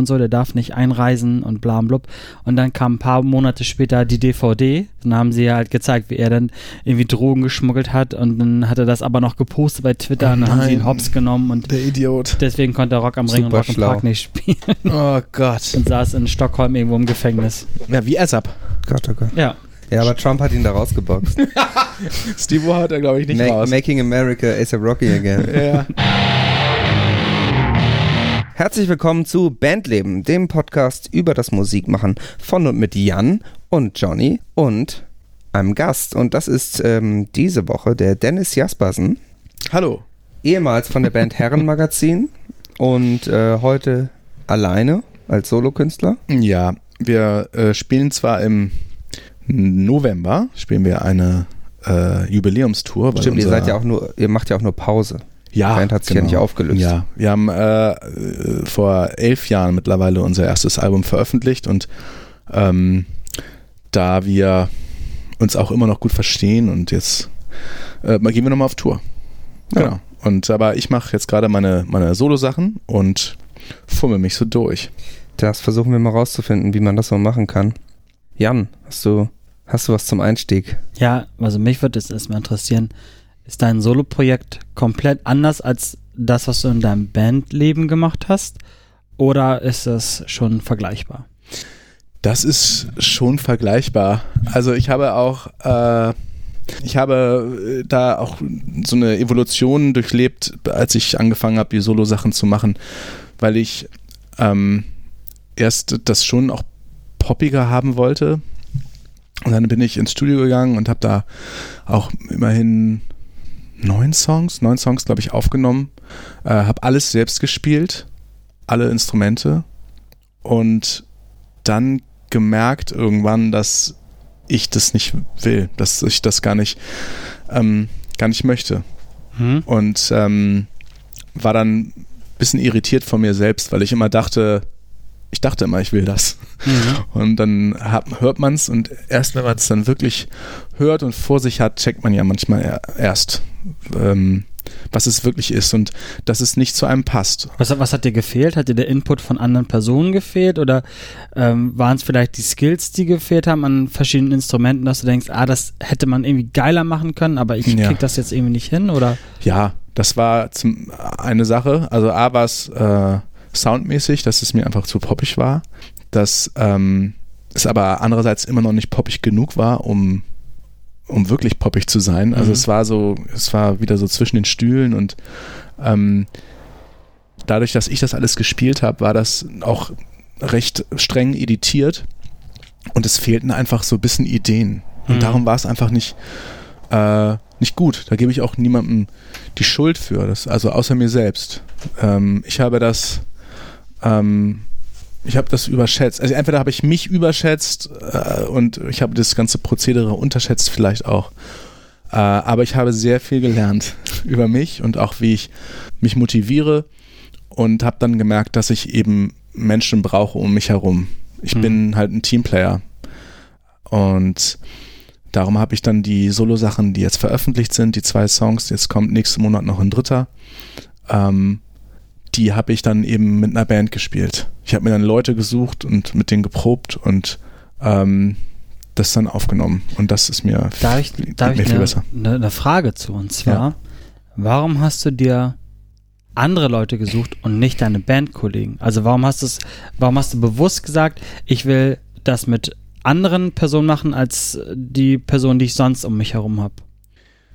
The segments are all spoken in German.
und so, der darf nicht einreisen und bla und blub. Und dann kam ein paar Monate später die DVD. Dann haben sie halt gezeigt, wie er dann irgendwie Drogen geschmuggelt hat und dann hat er das aber noch gepostet bei Twitter Oh und dann haben sie ihn hops genommen und Der Idiot. deswegen konnte er Rock am Ring und Super Rock im schlau. Park nicht spielen Oh Gott. und saß in Stockholm irgendwo im Gefängnis. Ja, wie ASAP. Gott, oh Gott. Ja. Ja, aber Trump hat ihn da rausgeboxt. Steve hat er, glaube ich, nicht Ma raus. Making America ASAP Rocky again. ja. Herzlich willkommen zu Bandleben, dem Podcast über das Musikmachen von und mit Jan und Johnny und einem Gast. Und das ist ähm, diese Woche der Dennis Jaspersen, Hallo. ehemals von der Band Herrenmagazin und äh, heute alleine als Solokünstler. Ja, wir äh, spielen zwar im November, spielen wir eine äh, Jubiläumstour. Stimmt, ihr seid ja auch nur, ihr macht ja auch nur Pause. Ja, Band hat sich ja nicht aufgelöst. Ja, wir haben äh, vor elf Jahren mittlerweile unser erstes Album veröffentlicht und ähm, da wir uns auch immer noch gut verstehen und jetzt äh, mal gehen wir nochmal auf Tour. Ja. Genau. Und aber ich mache jetzt gerade meine, meine Solo-Sachen und fummel mich so durch. Das versuchen wir mal rauszufinden, wie man das so machen kann. Jan, hast du, hast du was zum Einstieg? Ja, also mich würde es erstmal interessieren, ist dein Solo-Projekt komplett anders als das, was du in deinem Bandleben gemacht hast? Oder ist es schon vergleichbar? Das ist schon vergleichbar. Also ich habe auch, äh, ich habe äh, da auch so eine Evolution durchlebt, als ich angefangen habe, die Solo-Sachen zu machen, weil ich ähm, erst das schon auch poppiger haben wollte. Und dann bin ich ins Studio gegangen und habe da auch immerhin neun Songs, neun Songs, glaube ich, aufgenommen. Äh, habe alles selbst gespielt, alle Instrumente und dann gemerkt irgendwann, dass ich das nicht will, dass ich das gar nicht, ähm, gar nicht möchte. Hm? Und ähm, war dann ein bisschen irritiert von mir selbst, weil ich immer dachte, ich dachte immer, ich will das. Mhm. Und dann hat, hört man es und erst wenn man es dann wirklich hört und vor sich hat, checkt man ja manchmal er- erst, ähm, was es wirklich ist und dass es nicht zu einem passt. Was, was hat dir gefehlt? Hat dir der Input von anderen Personen gefehlt? Oder ähm, waren es vielleicht die Skills, die gefehlt haben an verschiedenen Instrumenten, dass du denkst, ah, das hätte man irgendwie geiler machen können, aber ich Ja. krieg das jetzt irgendwie nicht hin? Oder? Ja, das war zum, eine Sache. Also A war es äh, soundmäßig, dass es mir einfach zu poppig war. Dass ähm, es aber andererseits immer noch nicht poppig genug war, um, um wirklich poppig zu sein. Also Mhm. es war so, es war wieder so zwischen den Stühlen und ähm, dadurch, dass ich das alles gespielt habe, war das auch recht streng editiert und es fehlten einfach so ein bisschen Ideen. Und Mhm. darum war es einfach nicht, äh, nicht gut. Da gebe ich auch niemandem die Schuld für, das, also außer mir selbst. Ähm, ich habe das, ähm, ich habe das überschätzt. Also entweder habe ich mich überschätzt äh, und ich habe das ganze Prozedere unterschätzt vielleicht auch. Äh, aber ich habe sehr viel gelernt über mich und auch wie ich mich motiviere und habe dann gemerkt, dass ich eben Menschen brauche um mich herum. Ich Mhm. bin halt ein Teamplayer und darum habe ich dann die Solo-Sachen, die jetzt veröffentlicht sind, die zwei Songs, jetzt kommt nächsten Monat noch ein dritter, ähm, die habe ich dann eben mit einer Band gespielt. Ich habe mir dann Leute gesucht und mit denen geprobt und ähm, das dann aufgenommen. Und das ist mir, Darf ich, darf mir ich viel eine, besser. eine, eine Frage zu? Und zwar, Ja. warum hast du dir andere Leute gesucht und nicht deine Bandkollegen? Also warum hast du es, warum hast du bewusst gesagt, ich will das mit anderen Personen machen als die Person, die ich sonst um mich herum habe?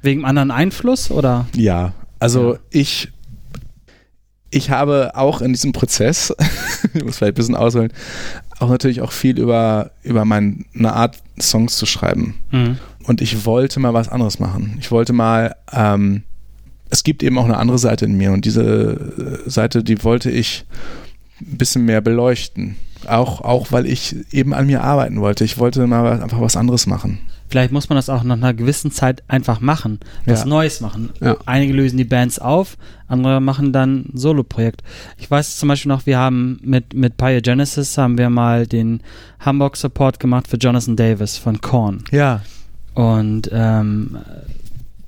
Wegen anderen Einfluss oder? Ja, also Ja. ich ich habe auch in diesem Prozess, ich muss vielleicht ein bisschen ausholen, auch natürlich auch viel über, über meine Art, Songs zu schreiben. Mhm. Und ich wollte mal was anderes machen. Ich wollte mal, ähm, es gibt eben auch eine andere Seite in mir und diese äh, Seite, die wollte ich ein bisschen mehr beleuchten. Auch, auch weil ich eben an mir arbeiten wollte. Ich wollte mal einfach was anderes machen. Vielleicht muss man das auch nach einer gewissen Zeit einfach machen, was Ja. Neues machen. Ja. Einige lösen die Bands auf, andere machen dann ein Solo-Projekt. Ich weiß zum Beispiel noch, wir haben mit, mit Pyogenesis haben wir mal den Hamburg-Support gemacht für Jonathan Davis von Korn. Ja. Und ähm,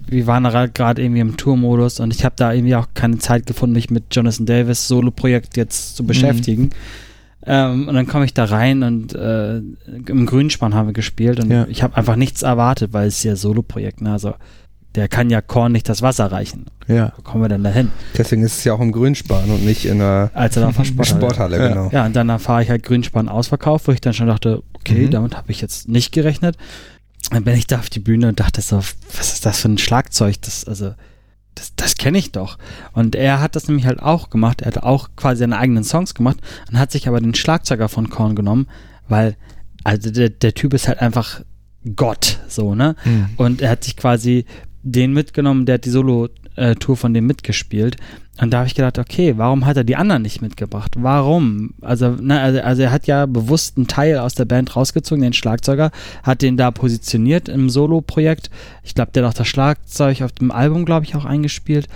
wir waren gerade irgendwie im Tour-Modus und ich habe da irgendwie auch keine Zeit gefunden, mich mit Jonathan Davis Solo-Projekt jetzt zu beschäftigen. Ähm, und dann komme ich da rein und äh, im Grünspan haben wir gespielt und Ja. ich habe einfach nichts erwartet, weil es ist ja Solo-Projekt, ne? Also der kann ja Korn nicht das Wasser reichen. Ja. Wo kommen wir denn da hin? Deswegen ist es ja auch im Grünspan und nicht in einer Als er dann Sporthalle. Sporthalle, Ja. genau. Ja, und dann erfahre ich halt Grünspan ausverkauft, wo ich dann schon dachte, okay, Mhm. damit habe ich jetzt nicht gerechnet. Dann bin ich da auf die Bühne und dachte so, was ist das für ein Schlagzeug? Das, also, das, das kenne ich doch. Und er hat das nämlich halt auch gemacht. Er hat auch quasi seine eigenen Songs gemacht und hat sich aber den Schlagzeuger von Korn genommen, weil, also der, der Typ ist halt einfach Gott, so, ne? Mhm. Und er hat sich quasi den mitgenommen, der hat die Solo-Tour von dem mitgespielt. Und da habe ich gedacht, okay, warum hat er die anderen nicht mitgebracht? Warum? Also, ne, also, also er hat ja bewusst einen Teil aus der Band rausgezogen, den Schlagzeuger, hat den da positioniert im Solo-Projekt. Ich glaube, der hat auch das Schlagzeug auf dem Album, glaube ich, auch eingespielt.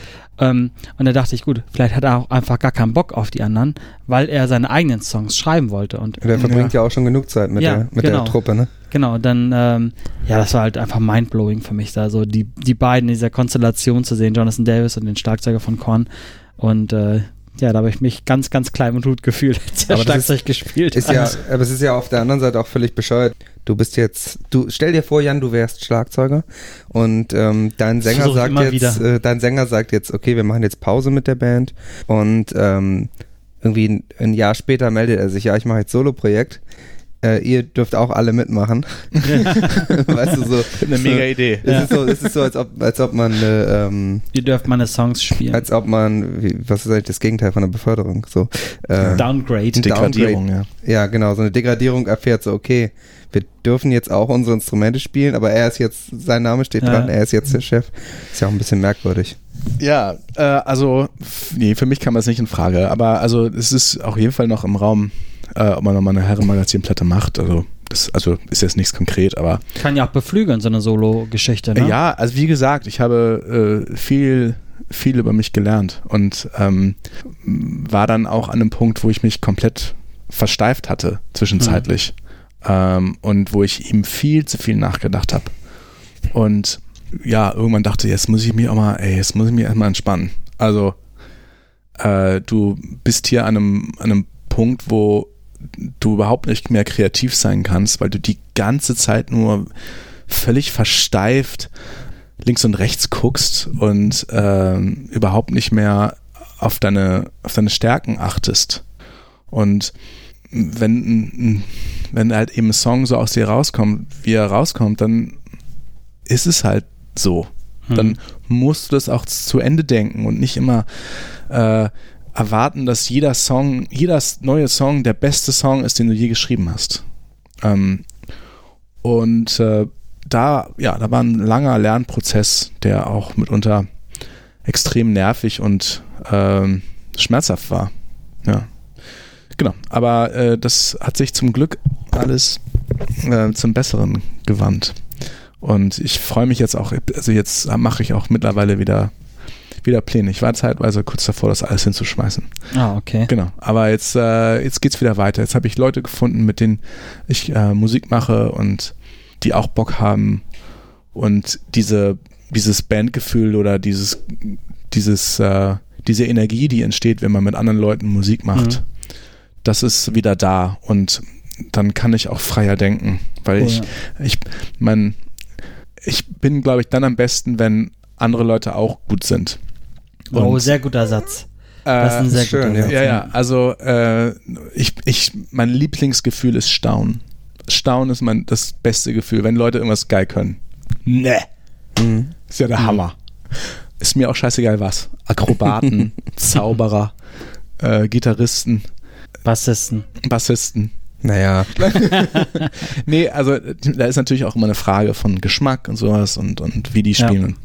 Ähm, und da dachte ich, gut, vielleicht hat er auch einfach gar keinen Bock auf die anderen, weil er seine eigenen Songs schreiben wollte. Und Der verbringt ja. auch schon genug Zeit mit, Ja, der, mit genau. der Truppe, ne? Genau, dann, ähm, ja, das war halt einfach mindblowing für mich, da so die, die beiden in dieser Konstellation zu sehen, Jonathan Davis und den Schlagzeuger von Korn. Und äh, ja, da habe ich mich ganz, ganz klein und gut gefühlt, als er Aber Schlagzeug gespielt Ist hat. ja, aber es ist ja auf der anderen Seite auch völlig bescheuert. Du bist jetzt, du stell dir vor, Jan, du wärst Schlagzeuger und ähm, dein Sänger sagt jetzt, äh, dein Sänger sagt jetzt, okay, wir machen jetzt Pause mit der Band und ähm, irgendwie ein, ein Jahr später meldet er sich, ja, ich mache jetzt Solo-Projekt. Äh, ihr dürft auch alle mitmachen. weißt du so. Eine mega Idee. Es ist so, es ist so, als ob, als ob man, äh, ähm, Ihr dürft meine Songs spielen. als ob man, wie, was ist eigentlich das Gegenteil von einer Beförderung? So, äh, Downgrade. Degradierung, ja. ja, genau, so eine Degradierung erfährt, so, okay, wir dürfen jetzt auch unsere Instrumente spielen, aber er ist jetzt, sein Name steht Ja. dran, er ist jetzt der Chef. Ist ja auch ein bisschen merkwürdig. Ja, äh, also, nee, für mich kam das nicht in Frage. Aber also, es ist auf jeden Fall noch im Raum, äh, ob man nochmal eine Herrenmagazinplatte macht. Also, das also ist jetzt nichts konkret, aber Kann ja auch beflügeln, so eine Solo-Geschichte, ne? ja, also wie gesagt, ich habe äh, viel, viel über mich gelernt und ähm, war dann auch an einem Punkt, wo ich mich komplett versteift hatte, zwischenzeitlich. Ähm, und wo ich ihm viel zu viel nachgedacht habe. Und ja, irgendwann dachte, jetzt muss ich mich auch mal, ey, jetzt muss ich mich erstmal entspannen. Also, äh, du bist hier an einem, an einem Punkt, wo du überhaupt nicht mehr kreativ sein kannst, weil du die ganze Zeit nur völlig versteift links und rechts guckst und ähm, überhaupt nicht mehr auf deine, auf deine Stärken achtest. Und wenn, wenn halt eben ein Song so aus dir rauskommt, wie er rauskommt, dann ist es halt so. Hm. Dann musst du das auch zu Ende denken und nicht immer äh, erwarten, dass jeder Song, jeder neue Song der beste Song ist, den du je geschrieben hast. Ähm, und äh, da, ja, da war ein langer Lernprozess, der auch mitunter extrem nervig und ähm, schmerzhaft war. Ja. Genau. Aber äh, das hat sich zum Glück alles äh, zum Besseren gewandt. Und ich freue mich jetzt auch, also jetzt mache ich auch mittlerweile wieder, wieder Pläne. Ich war zeitweise kurz davor, das alles hinzuschmeißen. Ah, okay. Genau. Aber jetzt, äh, jetzt geht's wieder weiter. Jetzt habe ich Leute gefunden, mit denen ich äh, Musik mache und die auch Bock haben und diese, dieses Bandgefühl oder dieses, dieses, äh, diese Energie, die entsteht, wenn man mit anderen Leuten Musik macht, Mhm. das ist wieder da und dann kann ich auch freier denken, weil Oh, ich, ja. ich, mein, ich bin, glaube ich, dann am besten, wenn andere Leute auch gut sind. Oh, Und, sehr guter Satz. Das ist ein äh, sehr schön, guter ja. Satz. ja, ja, also äh, ich, ich, mein Lieblingsgefühl ist Staunen. Staunen ist mein das beste Gefühl, wenn Leute irgendwas geil können. Ne. Mhm. Ist ja der Hammer. Ist mir auch scheißegal was. Akrobaten, Zauberer, äh, Gitarristen, Bassisten. Bassisten. Naja, Nee, also äh, da ist natürlich auch immer eine Frage von Geschmack und sowas und, und wie die Ja. spielen und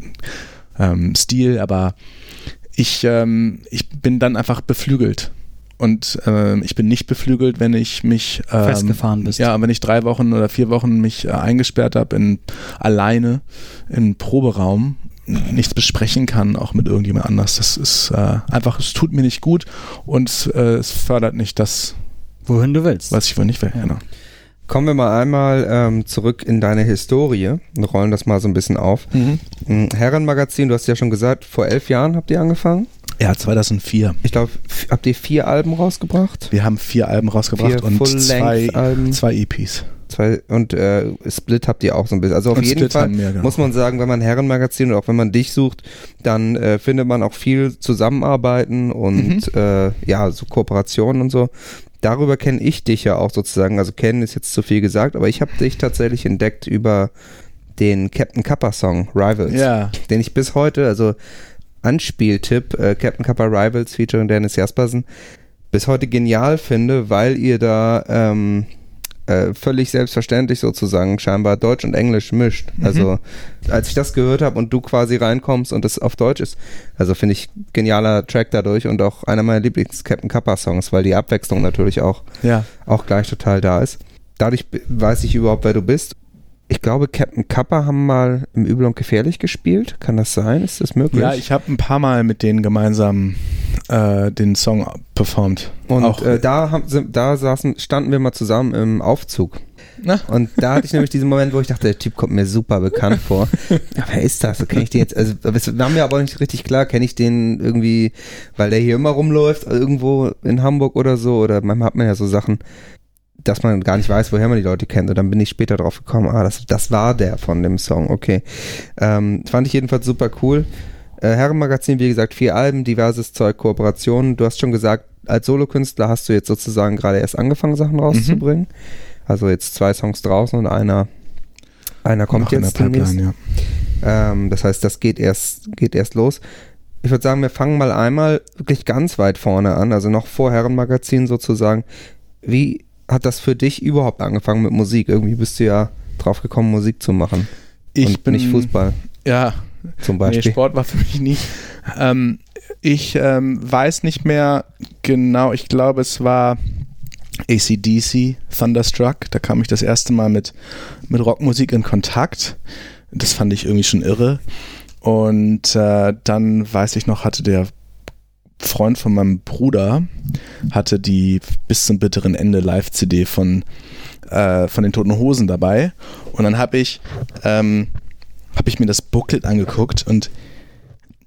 ähm, Stil, aber ich, ähm, ich bin dann einfach beflügelt. Und ähm, ich bin nicht beflügelt, wenn ich mich ähm, Festgefahren bist. Ja, wenn ich drei Wochen oder vier Wochen mich äh, eingesperrt habe in alleine in Proberaum, nichts besprechen kann, auch mit irgendjemand anders. Das ist äh, einfach, es tut mir nicht gut und äh, es fördert nicht das, Wohin du willst. was ich wohl nicht will. Ja. Genau. Kommen wir mal einmal ähm, zurück in deine Historie und rollen das mal so ein bisschen auf. Mhm. Herrenmagazin, du hast ja schon gesagt, vor elf Jahren habt ihr angefangen. Ja, 2004. Ich glaube, habt ihr vier Alben rausgebracht? Wir haben vier Alben rausgebracht Vier und zwei, Full-Length-Alben. zwei EPs. Zwei, und äh, Split habt ihr auch so ein bisschen. Also auf Und jeden Split Fall wir, genau. muss man sagen, wenn man Herrenmagazin oder auch wenn man dich sucht, dann äh, findet man auch viel Zusammenarbeiten und Mhm. äh, ja, so Kooperationen und so. Darüber kenne ich dich ja auch sozusagen. Also kennen ist jetzt zu viel gesagt, aber ich habe dich tatsächlich entdeckt über den Captain Kappa Song Rivals, Ja. den ich bis heute, also Anspieltipp, äh, Captain Kappa Rivals featuring Dennis Jaspersen, bis heute genial finde, weil ihr da ähm, äh, völlig selbstverständlich sozusagen scheinbar Deutsch und Englisch mischt. Also als ich das gehört habe und du quasi reinkommst und es auf Deutsch ist, also finde ich genialer Track dadurch und auch einer meiner Lieblings-Captain Kappa-Songs, weil die Abwechslung natürlich auch, Ja. auch gleich total da ist. Dadurch weiß ich überhaupt, wer du bist. Ich glaube, Captain Kappa haben mal im Übel und Gefährlich gespielt. Kann das sein? Ist das möglich? Ja, ich habe ein paar Mal mit denen gemeinsam äh, den Song performt. und auch, äh, da, haben, da saßen, standen wir mal zusammen im Aufzug. Na? Und da hatte ich nämlich diesen Moment, wo ich dachte, der Typ kommt mir super bekannt vor. Ja, wer ist das? Kenne ich den jetzt? Also, es war mir aber nicht richtig klar. Kenne ich den irgendwie, weil der hier immer rumläuft, irgendwo in Hamburg oder so? Oder manchmal hat man ja so Sachen, dass man gar nicht weiß, woher man die Leute kennt. Und dann bin ich später drauf gekommen, ah, das, das war der von dem Song. Okay. Ähm, fand ich jedenfalls super cool. Äh, Herrenmagazin, wie gesagt, vier Alben, diverses Zeug, Kooperationen. Du hast schon gesagt, als Solokünstler hast du jetzt sozusagen gerade erst angefangen, Sachen rauszubringen. Also jetzt zwei Songs draußen und einer, einer kommt noch in der jetzt. Pipeline, ja. Ähm, das heißt, das geht erst, geht erst los. Ich würde sagen, wir fangen mal einmal wirklich ganz weit vorne an, also noch vor Herrenmagazin sozusagen. Wie hat das für dich überhaupt angefangen mit Musik? Irgendwie bist du ja drauf gekommen, Musik zu machen. Ich und bin nicht Fußball Ja, zum nee, Beispiel. Sport war für mich nie. Ähm, ich ähm, weiß nicht mehr genau, ich glaube, es war ACDC, Thunderstruck. Da kam ich das erste Mal mit, mit Rockmusik in Kontakt. Das fand ich irgendwie schon irre. Und äh, dann weiß ich noch, hatte der Freund von meinem Bruder hatte die bis zum bitteren Ende Live-CD von, äh, von den Toten Hosen dabei. Und dann habe ich, ähm, hab ich mir das Booklet angeguckt und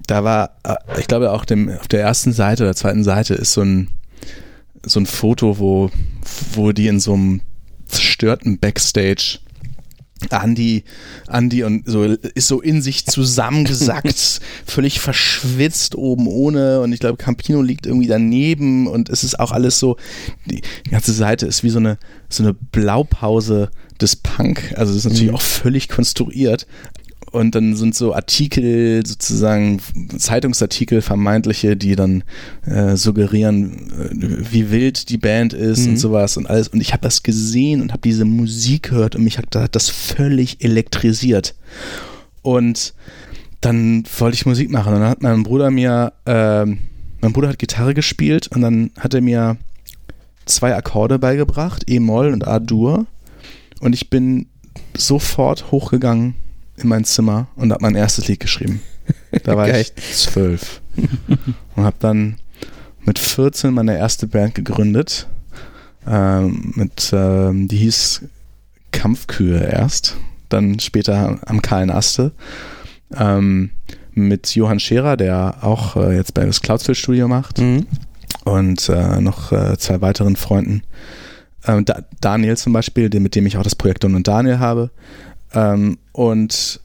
da war, äh, ich glaube auch dem, auf der ersten Seite oder zweiten Seite ist so ein, so ein Foto, wo, wo die in so einem zerstörten Backstage Andy, Andy und so ist so in sich zusammengesackt, völlig verschwitzt oben ohne und ich glaube Campino liegt irgendwie daneben und es ist auch alles so, die, die ganze Seite ist wie so eine, so eine Blaupause des Punk, also das ist natürlich Mhm. auch völlig konstruiert und dann sind so Artikel, sozusagen Zeitungsartikel, vermeintliche, die dann äh, suggerieren, äh, wie wild die Band ist Mhm. und sowas und alles. Und ich habe das gesehen und habe diese Musik gehört und mich hat, das völlig elektrisiert. Und dann wollte ich Musik machen. Und dann hat mein Bruder mir, ähm, mein Bruder hat Gitarre gespielt und dann hat er mir zwei Akkorde beigebracht, E-Moll und A-Dur. Und ich bin sofort hochgegangen in mein Zimmer und habe mein erstes Lied geschrieben. Da war ich zwölf und habe dann mit 14 meine erste Band gegründet. Ähm, mit, ähm, die hieß Kampfkühe erst, dann später am Kahlen Aste. Ähm, mit Johann Scherer, der auch äh, jetzt bei das Cloudsville Studio macht Mhm. und äh, noch äh, zwei weiteren Freunden. Ähm, da, Daniel zum Beispiel, den, mit dem ich auch das Projekt Don und Daniel habe. Ähm, und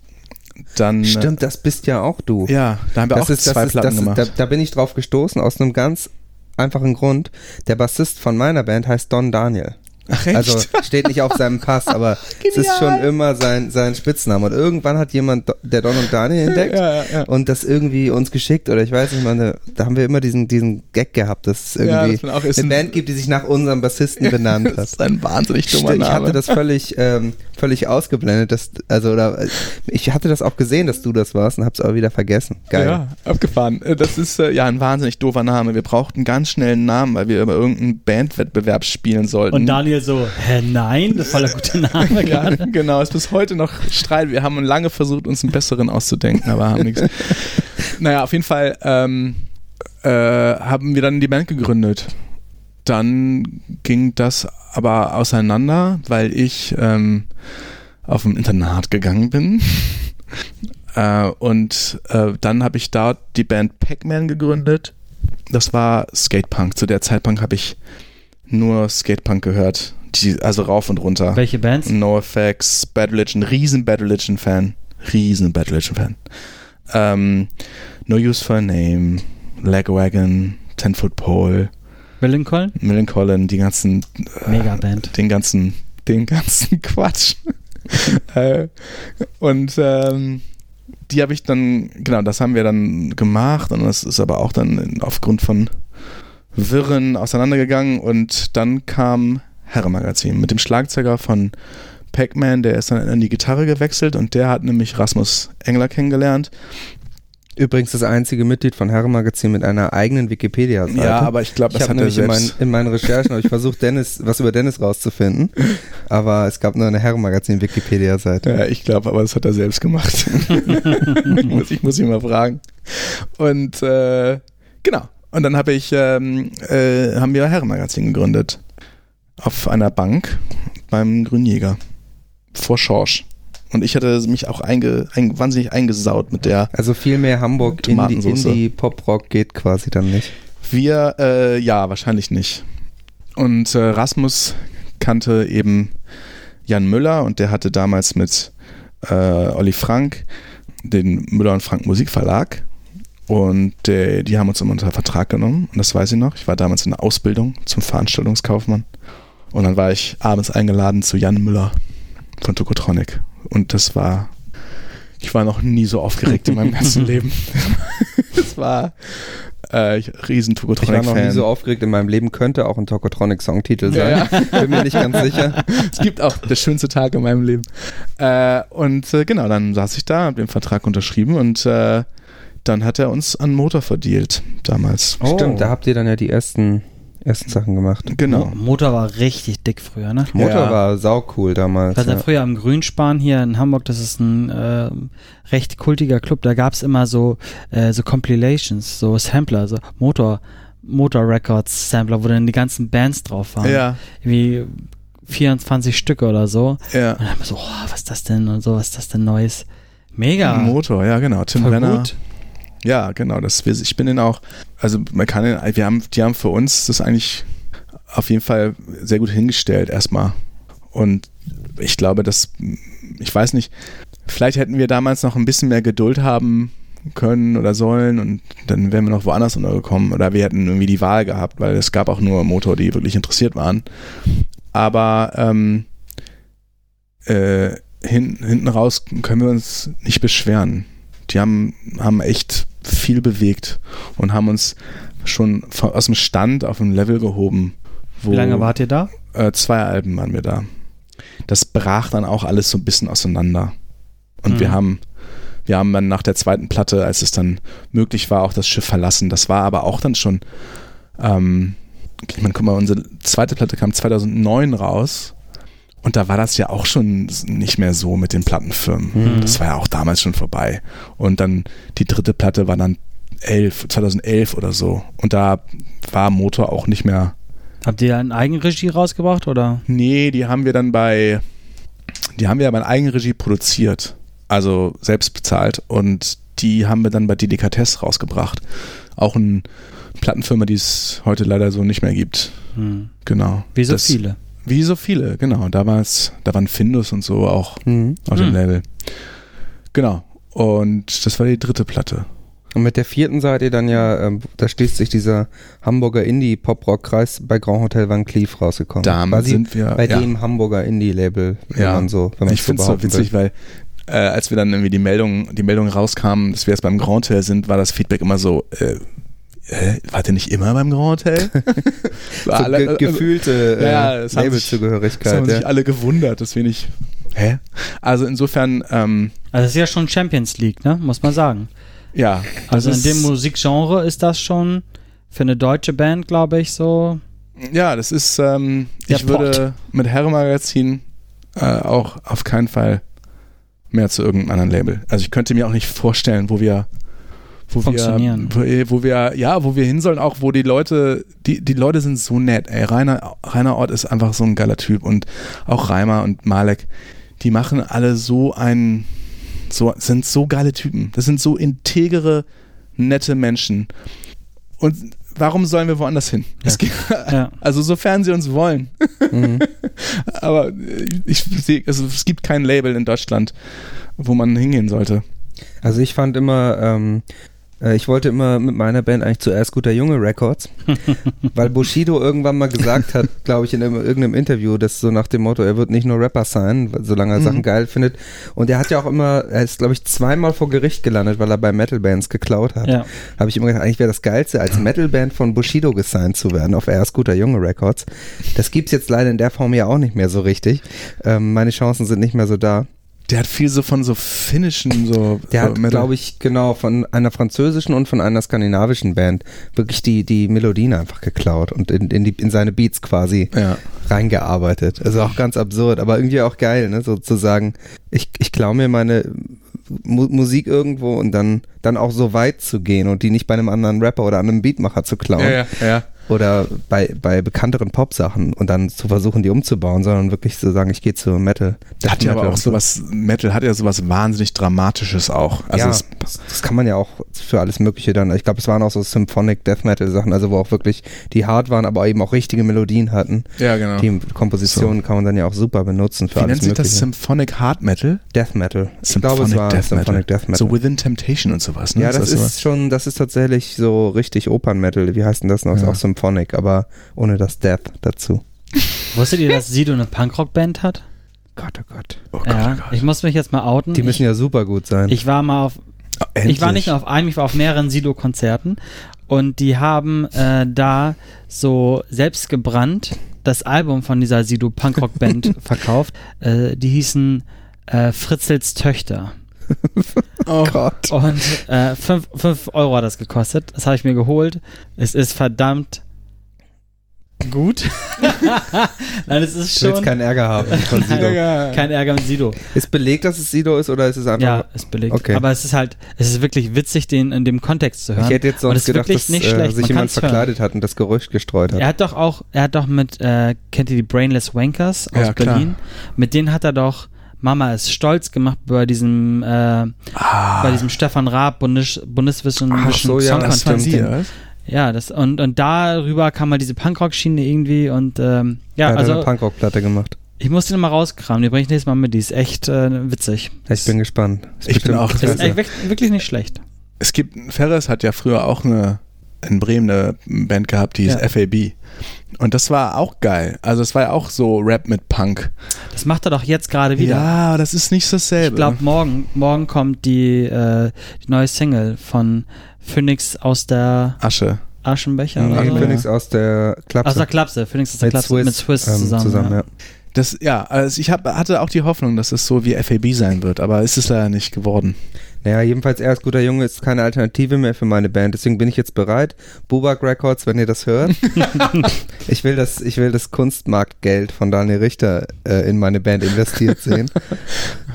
dann. Stimmt, das bist ja auch du. Ja, da haben wir das auch ist, zwei ist, Platten ist, gemacht. da, da bin ich drauf gestoßen, aus einem ganz einfachen Grund. Der Bassist von meiner Band heißt Don Daniel. Ach, echt? Also steht nicht auf seinem Pass, aber es ist schon immer sein, sein Spitzname. Und irgendwann hat jemand der Don und Daniel entdeckt ja, ja, ja. und das irgendwie uns geschickt oder ich weiß nicht, meine, da haben wir immer diesen, diesen Gag gehabt, dass es Ja, irgendwie das auch ist eine ein- Band gibt, die sich nach unserem Bassisten benannt das hat. ist ein wahnsinnig dummer Stimmt, ich Name. hatte das völlig, ähm, völlig ausgeblendet, dass, also oder äh, ich hatte das auch gesehen, dass du das warst und hab's aber wieder vergessen. Geil. Ja, abgefahren. Äh, Das ist äh, ja ein wahnsinnig doofer Name. Wir brauchten ganz schnell einen Namen, weil wir über irgendeinen Bandwettbewerb spielen sollten. Und Daniel so, hä, nein, das war der gute Name Ja, gerade. genau, ist bis heute noch Streit. Wir haben lange versucht, uns einen besseren auszudenken, aber haben nichts. Naja, auf jeden Fall ähm, äh, haben wir dann die Band gegründet. Dann ging das aber auseinander, weil ich ähm, auf ein Internat gegangen bin. Äh, und äh, dann habe ich dort die Band Pac-Man gegründet. Das war Skatepunk. Zu der Zeitpunkt habe ich nur Skatepunk gehört. Die, also rauf und runter. Welche Bands? NoFX, Bad Religion, riesen Bad Religion Fan. Riesen Bad Religion Fan. Ähm, no Use for a Name, Lagwagon, Ten Foot Pole, Millencolin? Millencolin, die ganzen äh, Megaband. den ganzen, den ganzen Quatsch. äh, und ähm, die habe ich dann, genau, das haben wir dann gemacht und das ist aber auch dann aufgrund von Wirren auseinandergegangen und dann kam Herrenmagazin mit dem Schlagzeuger von Pac-Man, der ist dann in die Gitarre gewechselt und der hat nämlich Rasmus Engler kennengelernt Übrigens das einzige Mitglied von Herrenmagazin mit einer eigenen Wikipedia-Seite. Ja, aber ich glaube, ich das habe hat er nämlich in, mein, in meinen Recherchen habe ich versucht, Dennis, was über Dennis rauszufinden. Aber es gab nur eine Herrenmagazin-Wikipedia-Seite. Ja, ich glaube, aber das hat er selbst gemacht. ich, muss, ich muss ihn mal fragen. Und äh, genau. Und dann habe ich, ähm, äh, haben wir Herrenmagazin gegründet. Auf einer Bank beim Grünjäger. Vor Schorsch. Und ich hatte mich auch einge, ein, wahnsinnig eingesaut mit der. Also viel mehr Hamburg Indie, Tomatensauce. Indie Pop-Rock geht quasi dann nicht. Wir, äh, ja, wahrscheinlich nicht. Und äh, Rasmus kannte eben Jan Müller und der hatte damals mit äh, Olli Frank den Müller und Frank Musikverlag. Und äh, die haben uns immer unter Vertrag genommen. Und das weiß ich noch. Ich war damals in der Ausbildung zum Veranstaltungskaufmann. Und dann war ich abends eingeladen zu Jan Müller von Tokotronic. Und das war, ich war noch nie so aufgeregt in meinem ganzen Leben. Es war äh, ich- riesen Ich war noch nie so aufgeregt in meinem Leben, könnte auch ein Tokotronic-Songtitel sein. Ja, Bin mir nicht ganz sicher. es gibt auch der schönste Tag in meinem Leben. Äh, und äh, genau, dann saß ich da, habe den Vertrag unterschrieben und äh, dann hat er uns an Motor verdealt damals. Stimmt, da habt ihr dann ja die ersten, ersten Sachen gemacht. Genau. Motor war richtig dick früher, ne? Motor Ja. war saucool damals. Ich weiß ja, früher am Grünspan hier in Hamburg, das ist ein äh, recht kultiger Club, da gab es immer so, äh, so Compilations, so Sampler, so Motor, Motor Records Sampler, wo dann die ganzen Bands drauf waren. Ja, Irgendwie 24 Stücke oder so. ja. Und dann haben wir so, oh, was ist das denn und so, was ist das denn Neues? Mega. Motor, ja genau. Tim Voll Renner. gut. Ja, genau. Das, ich bin den auch, also man kann den, wir haben, die haben für uns das eigentlich auf jeden Fall sehr gut hingestellt erstmal. Und ich glaube, dass, ich weiß nicht, vielleicht hätten wir damals noch ein bisschen mehr Geduld haben können oder sollen und dann wären wir noch woanders untergekommen oder wir hätten irgendwie die Wahl gehabt, weil es gab auch nur Motor, die wirklich interessiert waren. Aber ähm, äh, hin, hinten raus können wir uns nicht beschweren. Die haben, haben echt viel bewegt und haben uns schon aus dem Stand auf ein Level gehoben. Wie lange wart ihr da? Äh, zwei Alben waren wir da. Das brach dann auch alles so ein bisschen auseinander. Und Mhm. wir haben, wir haben dann nach der zweiten Platte, als es dann möglich war, auch das Schiff verlassen. Das war aber auch dann schon, ähm, ich meine, guck mal, unsere zweite Platte kam 2009 raus. Und da war das ja auch schon nicht mehr so mit den Plattenfirmen. Mhm. Das war ja auch damals schon vorbei. Und dann die dritte Platte war dann 11, 2011 oder so. Und da war Motor auch nicht mehr Habt ihr in Eigenregie rausgebracht oder? Nee, die haben wir dann bei, die haben wir aber in Eigenregie produziert, also selbst bezahlt und die haben wir dann bei Delikatesse rausgebracht. Auch eine Plattenfirma, die es heute leider so nicht mehr gibt. Hm. Genau. Wie so Das- viele. Wie so viele, genau. Damals, da waren Findus und so auch Mhm. auf dem Hm. Label. Genau. Und das war die dritte Platte. Und mit der vierten seid ihr dann ja, ähm, da schließt sich dieser Hamburger Indie-Pop-Rock-Kreis bei Grand Hotel Van Cleef rausgekommen. Damit sind wir. bei ja. dem Hamburger Indie-Label, wenn Ja. man so, wenn man ich finde es so witzig, will. weil äh, als wir dann irgendwie die Meldung, die Meldung rauskam, dass wir jetzt beim Grand Hotel sind, war das Feedback immer so, äh, äh, wart ihr nicht immer beim Grand Hotel? So War alle- ge äh, gefühlte äh, Ja, das haben sich- Das Labelzugehörigkeit. haben sich Ja. alle gewundert, dass wir nicht. Hä? Also insofern, ähm, Also das ist ja schon Champions League, ne? Muss man sagen. ja. Also das in dem Musikgenre ist das schon für eine deutsche Band, glaube ich, so. Ja, das ist, ähm, Der ich würde mit Herrenmagazin äh, auch auf keinen Fall mehr zu irgendeinem anderen Label. Also ich könnte mir auch nicht vorstellen, wo wir wo Funktionieren. Wir, wo, wo wir, ja, wo wir hin sollen, auch wo die Leute, die, die Leute sind so nett, ey. Rainer, Rainer Ort ist einfach so ein geiler Typ und auch Reimer und Malek, die machen alle so einen so, sind so geile Typen. Das sind so integere, nette Menschen. Und warum sollen wir woanders hin? Es geht, Ja. also sofern sie uns wollen. Mhm. Aber ich sehe, also es gibt kein Label in Deutschland, wo man hingehen sollte. Also ich fand immer, ähm, äh, ich wollte immer mit meiner Band eigentlich zuerst guter Junge Records, weil Bushido irgendwann mal gesagt hat, glaube ich, in einem, irgendeinem Interview, dass so nach dem Motto, er wird nicht nur Rapper sein, solange er Mhm. Sachen geil findet. Und er hat ja auch immer, er ist, glaube ich, zweimal vor Gericht gelandet, weil er bei Metal-Bands geklaut hat. Ja. Habe ich immer gedacht, eigentlich wäre das Geilste, als Metal-Band von Bushido gesigned zu werden auf erst guter Junge Records. Das gibt's jetzt leider in der Form ja auch nicht mehr so richtig. Ähm, meine Chancen sind nicht mehr so da. Der hat viel so von so finnischen, so. Der so hat, glaube ich, genau von einer französischen und von einer skandinavischen Band wirklich die, die Melodien einfach geklaut und in, in, die, in seine Beats quasi Ja. reingearbeitet. Also auch ganz absurd, aber irgendwie auch geil, ne? sozusagen. Ich, ich klaue mir meine Mu Musik irgendwo und dann, dann auch so weit zu gehen und die nicht bei einem anderen Rapper oder einem Beatmacher zu klauen Ja, ja, ja. Oder bei, bei bekannteren Pop-Sachen und dann zu versuchen, die umzubauen, sondern wirklich zu sagen, ich gehe zu Metal. Der hat Death ja aber Metal auch und so. sowas, Metal hat ja sowas wahnsinnig Dramatisches auch. Also ja, es, das, das kann man ja auch für alles Mögliche dann. Ich glaube, es waren auch so Symphonic Death Metal Sachen, also wo auch wirklich die hart waren, aber eben auch richtige Melodien hatten. ja, genau. Die Kompositionen kann man dann ja auch super benutzen für Wie alles nennt sich das? Mögliche. Symphonic Hard Metal? Death Metal. Ich Symphonic glaube, es war Death Symphonic Metal. Death Metal. So Within Temptation und sowas, ne? ja, das sowas? ist schon, das ist tatsächlich so richtig Opern-Metal. Wie heißt denn das noch? Ist Ja. auch Symphonic, aber ohne das Death dazu. Wusstet ihr, dass Sido eine Punkrock-Band hat? Gott, oh Gott. Oh Gott, ja. oh Gott. Ich muss mich jetzt mal outen. Die müssen ich, ja super gut sein. ich war mal auf Oh, Ich war nicht nur auf einem, ich war auf mehreren Sido-Konzerten und die haben äh, da so selbst gebrannt das Album von dieser Sido Punkrock-Band verkauft. Äh, die hießen äh, Fritzels Töchter. Oh, Gott. Und 5 Euro hat das gekostet. Das habe ich mir geholt. Es ist verdammt gut. Nein, es ist Ich will schon jetzt keinen Ärger haben von Nein. Sido. kein Ärger mit Sido. Ist belegt, dass es Sido ist oder ist es einfach. Ja, ist belegt. Okay. Aber es ist halt, es ist wirklich witzig, den in dem Kontext zu hören. Ich hätte jetzt sonst gedacht, wirklich dass nicht äh, sich Man jemand kann's hören. verkleidet hat und das Gerücht gestreut hat. Er hat doch auch, er hat doch mit, äh, kennt ihr die Brainless Wankers aus Ja, klar. Berlin? Mit denen hat er doch Mama ist stolz gemacht bei diesem, äh, Ah, bei diesem Stefan Raab Bundes Bundeswissenschaftlichen Ach so, ja, Song Contest. Ja, das, und, und darüber kam mal diese Punkrock-Schiene irgendwie und, ähm, ja, er hat also, eine Punkrock-Platte gemacht. ich muss die nochmal rauskramen, die bringe ich nächstes Mal mit, die ist echt äh, witzig. Ich bin gespannt. Ist Ich bin auch Das ist echt wirklich- wirklich nicht schlecht. Es gibt, Ferris hat ja früher auch eine, in Bremen eine Band gehabt, die hieß Ja. FAB. Und das war auch geil. Also es war ja auch so Rap mit Punk. Das macht er doch jetzt gerade wieder. Ja, das ist nicht dasselbe. Ich glaube, morgen, morgen kommt die, äh, die neue Single von Phoenix aus der Asche. Aschenbecher. Nee, oder so. Phoenix aus der Klapse. Aus der Klapse. Phoenix aus der mit Klapse. Swiss, mit Swiss ähm, zusammen. zusammen ja. ja. Das, ja, also ich hab, hatte auch die Hoffnung, dass es so wie FAB sein wird, aber ist es leider nicht geworden. Naja, jedenfalls erst guter Junge ist keine Alternative mehr für meine Band. Deswegen bin ich jetzt bereit. Bubak Records, wenn ihr das hört. ich will das, ich will das Kunstmarktgeld von Daniel Richter äh, in meine Band investiert sehen.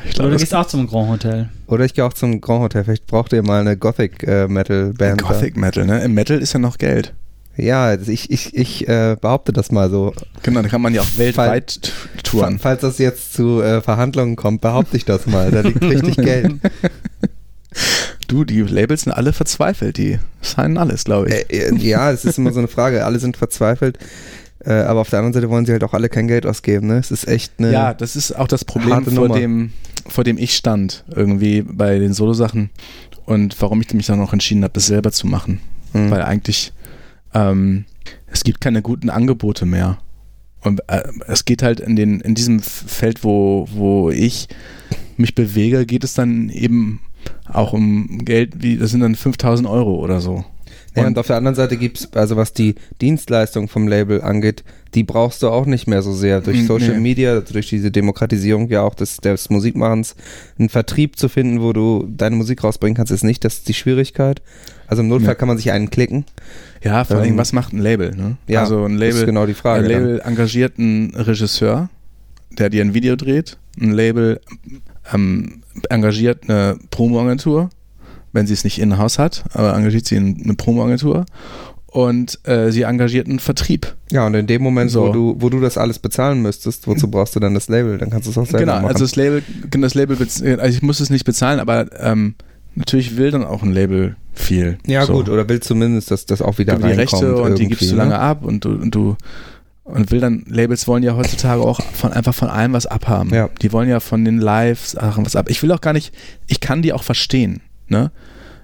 Ich Oder glaube, du gehst auch zum Grand Hotel. Oder ich gehe auch zum Grand Hotel. Vielleicht braucht ihr mal eine Gothic äh, Metal Band. Gothic Metal, ne? Im Metal ist ja noch Geld. Ja, also ich, ich, ich äh, behaupte das mal so. Genau, da kann man ja auch weltweit t- touren. Falls das jetzt zu äh, Verhandlungen kommt, behaupte ich das mal. Da liegt richtig Geld. Du, die Labels sind alle verzweifelt, die signen alles, glaube ich. Äh, äh, ja, es ist immer so eine Frage. Alle sind verzweifelt. Äh, aber auf der anderen Seite wollen sie halt auch alle kein Geld ausgeben. Ne? Es ist echt eine. ja, das ist auch das Problem, vor Nummer. dem, vor dem ich stand, irgendwie bei den Solo-Sachen und warum ich mich dann auch entschieden habe, das selber zu machen. Mhm. Weil eigentlich, ähm, es gibt keine guten Angebote mehr. Und äh, es geht halt in, den, in diesem Feld, wo, wo ich mich bewege, geht es dann eben auch um Geld, wie, das sind dann 5000 Euro oder so. Ja, Und- auf der anderen Seite gibt's also was die Dienstleistung vom Label angeht, die brauchst du auch nicht mehr so sehr. Durch Mm, Social nee. Media, durch diese Demokratisierung ja auch des, des Musikmachens, einen Vertrieb zu finden, wo du deine Musik rausbringen kannst, ist nicht das die Schwierigkeit. Also im Notfall Ja. kann man sich einen klicken. Ja, vor allem, Ähm, was macht ein Label? Ne? Ja, also ein das Label, ist genau die Frage. ein dann. Label engagiert einen Regisseur, der dir ein Video dreht. Ein Label ähm, engagiert eine Promoagentur, wenn sie es nicht in-house hat, aber engagiert sie in- eine Promoagentur. und äh, sie engagiert einen Vertrieb. Ja, und in dem Moment, So. wo, du, wo du das alles bezahlen müsstest, wozu brauchst du dann das Label? Dann kannst du es auch selber Genau, machen. also das Label, das Label, also ich muss es nicht bezahlen, aber ähm, natürlich will dann auch ein Label viel. ja, so. gut, oder willst zumindest, dass das auch wieder die reinkommt. Rechte und die gibst du lange ne? ab und du, und du und will dann, Labels wollen ja heutzutage auch von einfach von allem was abhaben. Ja. Die wollen ja von den Live-Sachen was ab. Ich will auch gar nicht, ich kann die auch verstehen, ne?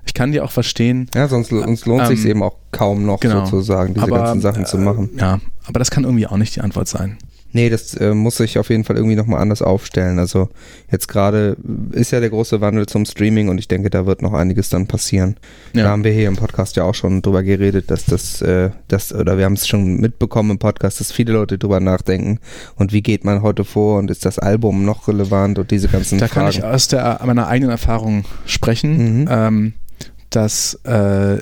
Ich kann die auch verstehen. Ja, sonst uns lohnt Ähm, sich eben auch kaum noch genau. sozusagen, diese aber, ganzen Sachen zu äh, machen. Ja, aber das kann irgendwie auch nicht die Antwort sein. Nee, das äh, muss sich auf jeden Fall irgendwie nochmal anders aufstellen. Also jetzt gerade ist ja der große Wandel zum Streaming und ich denke, da wird noch einiges dann passieren. Da Ja. haben wir hier im Podcast ja auch schon drüber geredet, dass das, äh, das oder wir haben es schon mitbekommen im Podcast, dass viele Leute drüber nachdenken und wie geht man heute vor und ist das Album noch relevant und diese ganzen Da Fragen. kann ich aus der, meiner eigenen Erfahrung sprechen, Mhm. ähm, dass äh,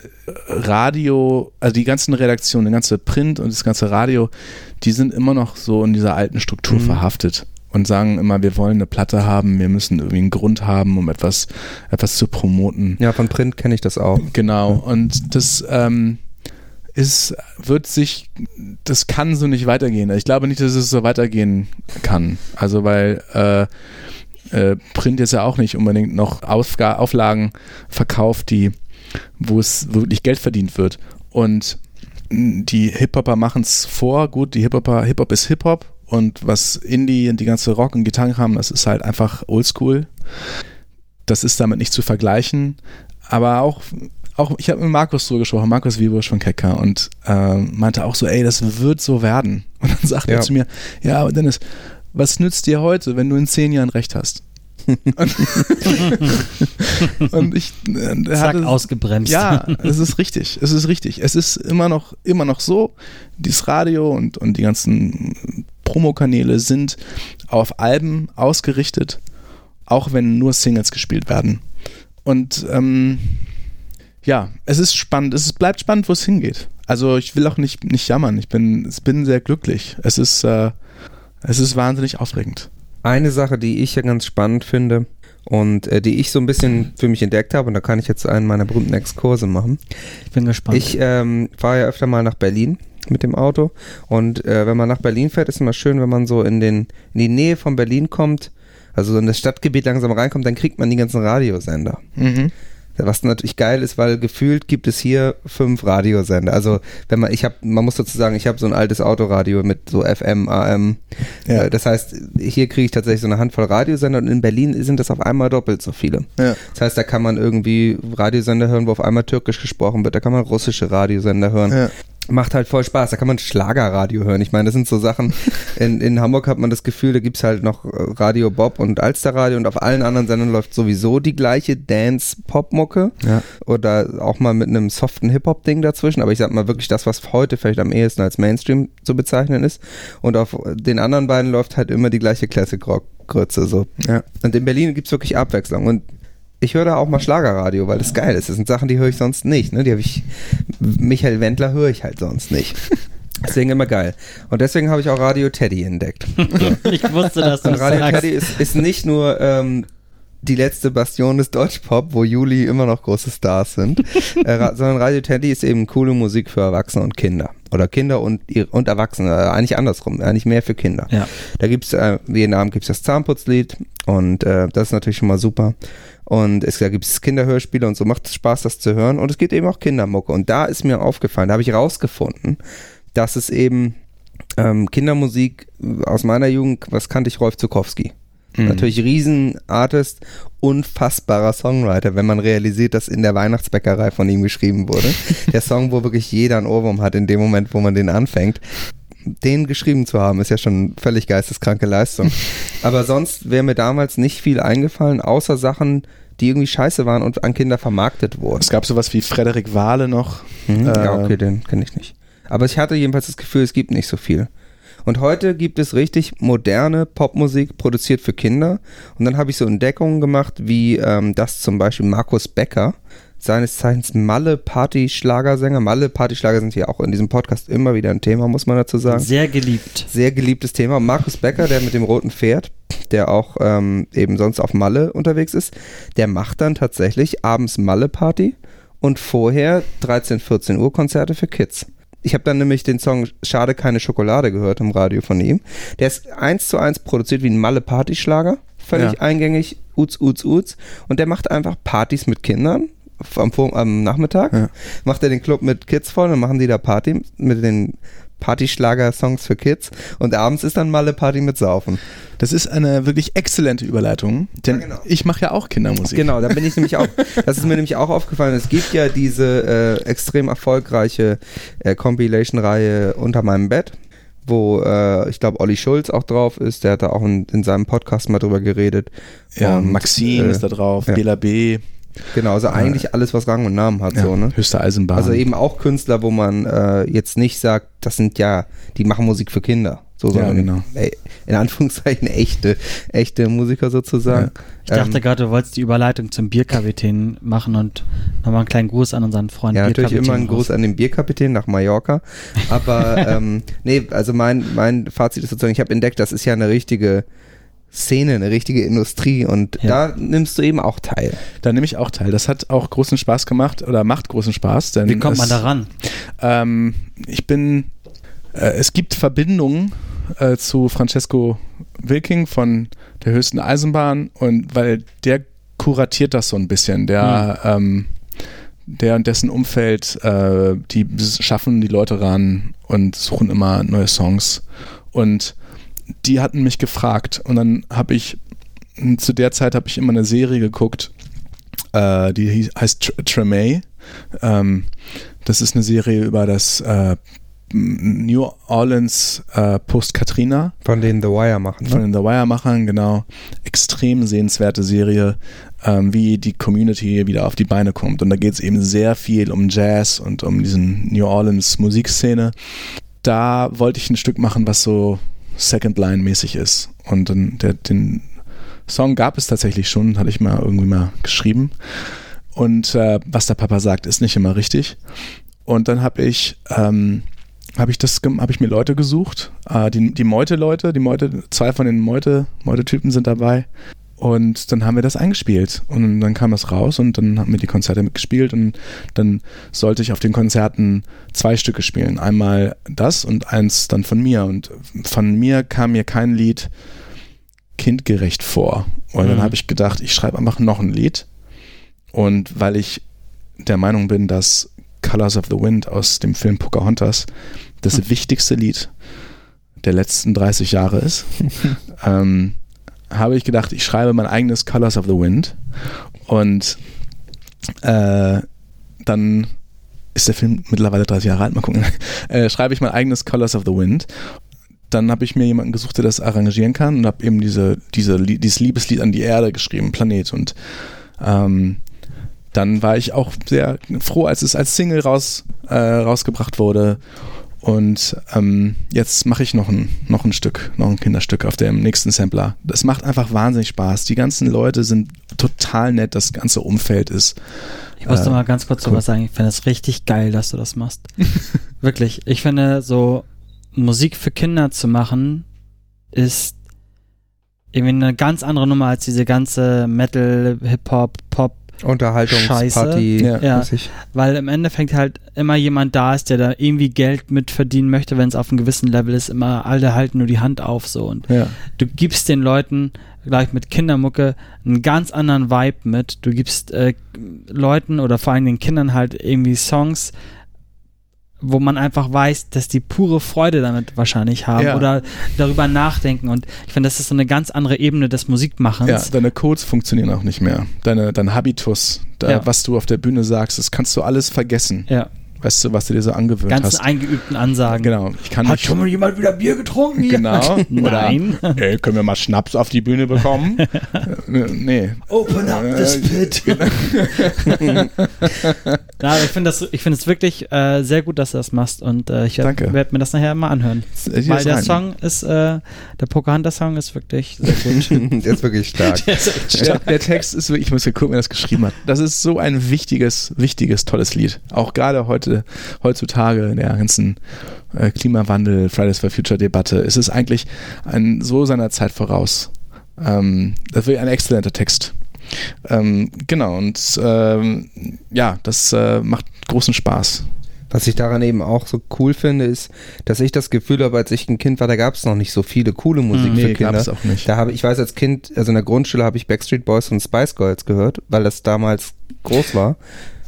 Radio, also die ganzen Redaktionen, der ganze Print und das ganze Radio, die sind immer noch so in dieser alten Struktur Mhm. verhaftet und sagen immer, wir wollen eine Platte haben, wir müssen irgendwie einen Grund haben, um etwas, etwas zu promoten. ja, von Print kenne ich das auch. Genau, und das ähm, ist, wird sich, das kann so nicht weitergehen. Ich glaube nicht, dass es so weitergehen kann. Also weil äh, äh, Print jetzt ja auch nicht unbedingt noch Aufga Auflagen verkauft, die, wo es wirklich Geld verdient wird. Und die Hip-Hopper machen es vor. Gut, die Hip-Hopper, Hip-Hop ist Hip-Hop und was Indie und die ganze Rock- und Gitarren haben, das ist halt einfach oldschool. Das ist damit nicht zu vergleichen. Aber auch, auch ich habe mit Markus drüber gesprochen, Markus Wiebusch von Kecker und äh, meinte auch so, ey, das wird so werden. Und dann sagt Ja. er zu mir, ja, aber Dennis, was nützt dir heute, wenn du in zehn Jahren recht hast? Und, und ich äh, er Zack, hatte- ausgebremst. ja, es ist richtig. Es ist richtig. Es ist immer noch, immer noch so. Dieses Radio und, und die ganzen Promokanäle sind auf Alben ausgerichtet, auch wenn nur Singles gespielt werden. Und ähm, ja, es ist spannend. Es bleibt spannend, wo es hingeht. Also ich will auch nicht, nicht jammern. Ich bin, ich bin sehr glücklich. Es ist, äh, es ist wahnsinnig aufregend. Eine Sache, die ich ja ganz spannend finde und äh, die ich so ein bisschen für mich entdeckt habe, und da kann ich jetzt einen meiner berühmten Exkurse machen. Ich bin gespannt. Ich ähm, fahre ja öfter mal nach Berlin mit dem Auto und äh, wenn man nach Berlin fährt, ist immer schön, wenn man so in, den, in die Nähe von Berlin kommt, also so in das Stadtgebiet langsam reinkommt, dann kriegt man die ganzen Radiosender. Mhm. Was natürlich geil ist, weil gefühlt gibt es hier fünf Radiosender. Also wenn man, ich habe, man muss dazu sagen, ich habe so ein altes Autoradio mit so FM, AM. Ja. Äh, Das heißt, hier kriege ich tatsächlich so eine Handvoll Radiosender und in Berlin sind das auf einmal doppelt so viele. Ja. Das heißt, da kann man irgendwie Radiosender hören, wo auf einmal Türkisch gesprochen wird. Da kann man russische Radiosender hören. Ja. Macht halt voll Spaß. Da kann man Schlagerradio hören. Ich meine, das sind so Sachen. In, in Hamburg hat man das Gefühl, da gibt's halt noch äh, Radio Bob und Alsterradio und auf allen anderen Sendern läuft sowieso die gleiche Dance-Pop-Mucke. Ja. Oder auch mal mit einem soften Hip-Hop-Ding dazwischen. Aber ich sag mal wirklich das, was heute vielleicht am ehesten als Mainstream zu bezeichnen ist. Und auf den anderen beiden läuft halt immer die gleiche Classic-Rock-Grütze. So. Ja. Und in Berlin gibt's wirklich Abwechslung. Und ich höre da auch mal Schlagerradio, weil das geil ist. Das sind Sachen, die höre ich sonst nicht. Ne? Die habe ich. Michael Wendler höre ich halt sonst nicht. Deswegen immer geil. Und deswegen habe ich auch Radio Teddy entdeckt. ich wusste, dass du Und Radio sagst. Teddy ist, ist nicht nur ähm, die letzte Bastion des Deutschpop, wo Juli immer noch große Stars sind, äh, sondern Radio Teddy ist eben coole Musik für Erwachsene und Kinder. Oder Kinder und, und Erwachsene. Äh, Eigentlich andersrum. Eigentlich mehr für Kinder. Ja. Da gibt's äh, jeden Abend gibt's das Zahnputzlied und äh, das ist natürlich schon mal super. Und es, da gibt's Kinderhörspiele und so macht es Spaß, das zu hören. Und es gibt eben auch Kindermucke. Und da ist mir aufgefallen, da habe ich rausgefunden, dass es eben ähm, Kindermusik aus meiner Jugend, was kannte ich, Rolf Zukowski. Mhm. Natürlich Riesenartist, unfassbarer Songwriter, wenn man realisiert, dass in der Weihnachtsbäckerei von ihm geschrieben wurde. der Song, wo wirklich jeder einen Ohrwurm hat in dem Moment, wo man den anfängt. Den geschrieben zu haben, ist ja schon völlig geisteskranke Leistung. Aber sonst wäre mir damals nicht viel eingefallen, außer Sachen, die irgendwie scheiße waren und an Kinder vermarktet wurden. Es gab sowas wie Frederik Wahle noch. Mhm, ja, Äh, okay, den kenne ich nicht. Aber ich hatte jedenfalls das Gefühl, es gibt nicht so viel. Und heute gibt es richtig moderne Popmusik, produziert für Kinder. Und dann habe ich so Entdeckungen gemacht, wie ähm, das zum Beispiel Markus Becker, seines Zeichens Malle Party-Schlagersänger. Malle Party-Schlager sind hier auch in diesem Podcast immer wieder ein Thema, muss man dazu sagen Sehr geliebt. sehr geliebtes Thema. Markus Becker, der mit dem roten Pferd, der auch ähm, eben sonst auf Malle unterwegs ist, der macht dann tatsächlich abends Malle-Party und vorher 13, 14 Uhr Konzerte für Kids. Ich habe dann nämlich den Song Schade keine Schokolade gehört im Radio von ihm. Der ist eins zu eins produziert wie ein Malle-Partyschlager. Völlig Ja. eingängig, uz, uz, uz. Und der macht einfach Partys mit Kindern am, am Nachmittag. Ja. Macht er den Club mit Kids voll und machen die da Party mit den Partyschlager-Songs für Kids. Und abends ist dann Malle-Party mit Saufen. Das ist eine wirklich exzellente Überleitung, denn Ja, genau. ich mache ja auch Kindermusik. Genau, da bin ich nämlich auch, das ist mir nämlich auch aufgefallen. Es gibt ja diese äh, extrem erfolgreiche äh, Compilation-Reihe Unter meinem Bett, wo äh, ich glaube Olli Schulz auch drauf ist. Der hat da auch in, in seinem Podcast mal drüber geredet. Ja, Und, Maxine äh, ist da drauf, ja. Bela B, Genau, also eigentlich alles, was Rang und Namen hat, ja, so, ne? höchste Eisenbahn. Also eben auch Künstler, wo man äh, jetzt nicht sagt, das sind ja, die machen Musik für Kinder. So, Ja, sondern, genau. äh, in Anführungszeichen echte, echte Musiker sozusagen. Ich dachte Ähm, gerade, du wolltest die Überleitung zum Bierkapitän machen und nochmal einen kleinen Gruß an unseren Freund Ja, natürlich immer ein Gruß an den Bierkapitän nach Mallorca. Aber ähm, nee, also mein, mein Fazit ist sozusagen, ich habe entdeckt, das ist ja eine richtige Szene, eine richtige Industrie und Ja. da nimmst du eben auch teil. da nehme ich auch teil. Das hat auch großen Spaß gemacht oder macht großen Spaß. Denn Wie kommt man es, da ran? Ähm, ich bin, äh, es gibt Verbindungen äh, zu Francesco Wilking von der höchsten Eisenbahn und weil der kuratiert das so ein bisschen, der, ähm, der und dessen Umfeld, äh, die schaffen die Leute ran und suchen immer neue Songs und die hatten mich gefragt und dann habe ich zu der Zeit habe ich immer eine Serie geguckt, äh, die heißt Tr Tremay. Ähm, das ist eine Serie über das äh, New Orleans äh, Post-Katrina Von denen The Wire machen. von Ne? den The Wire-Machern, genau. Extrem sehenswerte Serie, ähm, wie die Community wieder auf die Beine kommt. Und da geht es eben sehr viel um Jazz und um diesen New Orleans Musikszene. Da wollte ich ein Stück machen, was so Second Line-mäßig ist. Und dann der, den Song gab es tatsächlich schon, hatte ich mal irgendwie mal geschrieben. Und äh, was der Papa sagt, ist nicht immer richtig. Und dann habe ich ähm, habe ich das habe ich mir Leute gesucht, äh, die, die Meute-Leute, die Meute, zwei von den Meute, Meute-Typen sind dabei. Und dann haben wir das eingespielt und dann kam das raus und dann haben wir die Konzerte mitgespielt und dann sollte ich auf den Konzerten zwei Stücke spielen. Einmal das und eins dann von mir. Und von mir kam mir kein Lied kindgerecht vor. Und dann Mhm. habe ich gedacht, ich schreibe einfach noch ein Lied. Und weil ich der Meinung bin, dass Colors of the Wind aus dem Film Pocahontas das Hm. wichtigste Lied der letzten 30 Jahre ist, ähm, habe ich gedacht, ich schreibe mein eigenes Colors of the Wind und äh, dann ist der Film mittlerweile 30 Jahre alt, mal gucken, äh, schreibe ich mein eigenes Colors of the Wind. Dann habe ich mir jemanden gesucht, der das arrangieren kann und habe eben diese, diese, dieses Liebeslied an die Erde geschrieben, Planet. Und ähm, dann war ich auch sehr froh, als es als Single raus, äh, rausgebracht wurde. Und ähm, jetzt mache ich noch ein, noch ein Stück, noch ein Kinderstück auf dem nächsten Sampler. Das macht einfach wahnsinnig Spaß. Die ganzen Leute sind total nett, das ganze Umfeld ist. Ich muss Äh, mal ganz kurz cool. so was sagen. Ich finde es richtig geil, dass du das machst. Wirklich. Ich finde, so Musik für Kinder zu machen, ist irgendwie eine ganz andere Nummer als diese ganze Metal, Hip-Hop, Pop, Unterhaltungsparty. Scheiße. Ja. mäßig. weil im Endeffekt halt immer jemand da ist, der da irgendwie Geld mit verdienen möchte, wenn es auf einem gewissen Level ist. Immer alle halten nur die Hand auf so und Ja. du gibst den Leuten gleich mit Kindermucke einen ganz anderen Vibe mit. Du gibst äh, Leuten oder vor allem den Kindern halt irgendwie Songs, wo man einfach weiß, dass die pure Freude damit wahrscheinlich haben Ja. oder darüber nachdenken. Und ich finde, das ist so eine ganz andere Ebene des Musikmachens. Ja, deine Codes funktionieren auch nicht mehr. Deine, dein Habitus, da, Ja. was du auf der Bühne sagst, das kannst du alles vergessen. Ja, Weißt du, was du dir so angewöhnt ganz hast. eingeübten Ansagen. Genau, ich kann Hat schon mal jemand wieder Bier getrunken? hier? Genau. Nein. Oder, ey, können wir mal Schnaps auf die Bühne bekommen? Äh, nee. Open up this pit. Na, aber ich finde das, ich finde es wirklich äh, sehr gut, dass du das machst und äh, ich Danke. werde werd mir das nachher mal anhören. Hier Weil ist der rein. Song ist, äh, der Pocahontas-Song ist wirklich sehr gut. Der ist wirklich stark. der ist echt Der, stark. der Text ist wirklich, ich muss ja gucken, wer das geschrieben hat. Das ist so ein wichtiges, wichtiges, tolles Lied. Auch gerade heute, heutzutage in der ganzen äh, Klimawandel, Fridays for Future Debatte, ist es eigentlich ein, so seiner Zeit voraus. Ähm, das ist wirklich ein exzellenter Text. Ähm, genau, und ähm, ja, das äh, macht großen Spaß. Was ich daran eben auch so cool finde, ist, dass ich das Gefühl habe, als ich ein Kind war, da gab es noch nicht so viele coole Musik Hm, Nee, für Kinder. gab's auch nicht. Da habe ich weiß als Kind, also in der Grundschule habe ich Backstreet Boys und Spice Girls gehört, weil das damals groß war.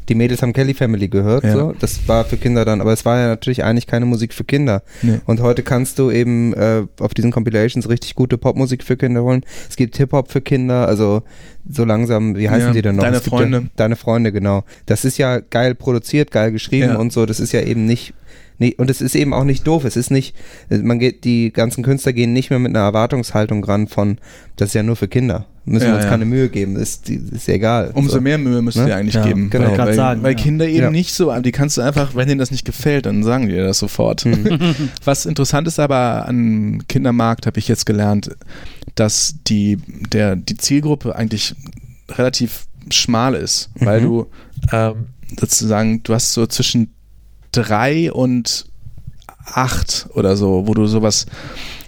Die Mädels haben Kelly Family gehört, Ja. so. Das war für Kinder dann, aber es war ja natürlich eigentlich keine Musik für Kinder. Nee. Und heute kannst du eben äh, auf diesen Compilations richtig gute Popmusik für Kinder holen. Es gibt Hip-Hop für Kinder, also so langsam, wie heißen Ja, die denn noch? Deine Freunde. Ja, deine Freunde, genau. Das ist ja geil produziert, geil geschrieben und so. Das ist ja eben nicht, nee, und es ist eben auch nicht doof. Es ist nicht, man geht, die ganzen Künstler gehen nicht mehr mit einer Erwartungshaltung ran von, das ist ja nur für Kinder. Müssen Ja, wir uns ja. keine Mühe geben. Ist, ist egal. Umso so. mehr Mühe müsst Ne? ihr eigentlich Ja, geben. genau. Weil, sagen, weil ja. Kinder eben Ja. nicht so, die kannst du einfach, wenn denen das nicht gefällt, dann sagen die dir das sofort. Mhm. Was interessant ist aber am Kindermarkt, habe ich jetzt gelernt, dass die, der, die Zielgruppe eigentlich relativ schmal ist, weil Mhm. du ähm, sozusagen, du hast so zwischen drei und acht oder so, wo du sowas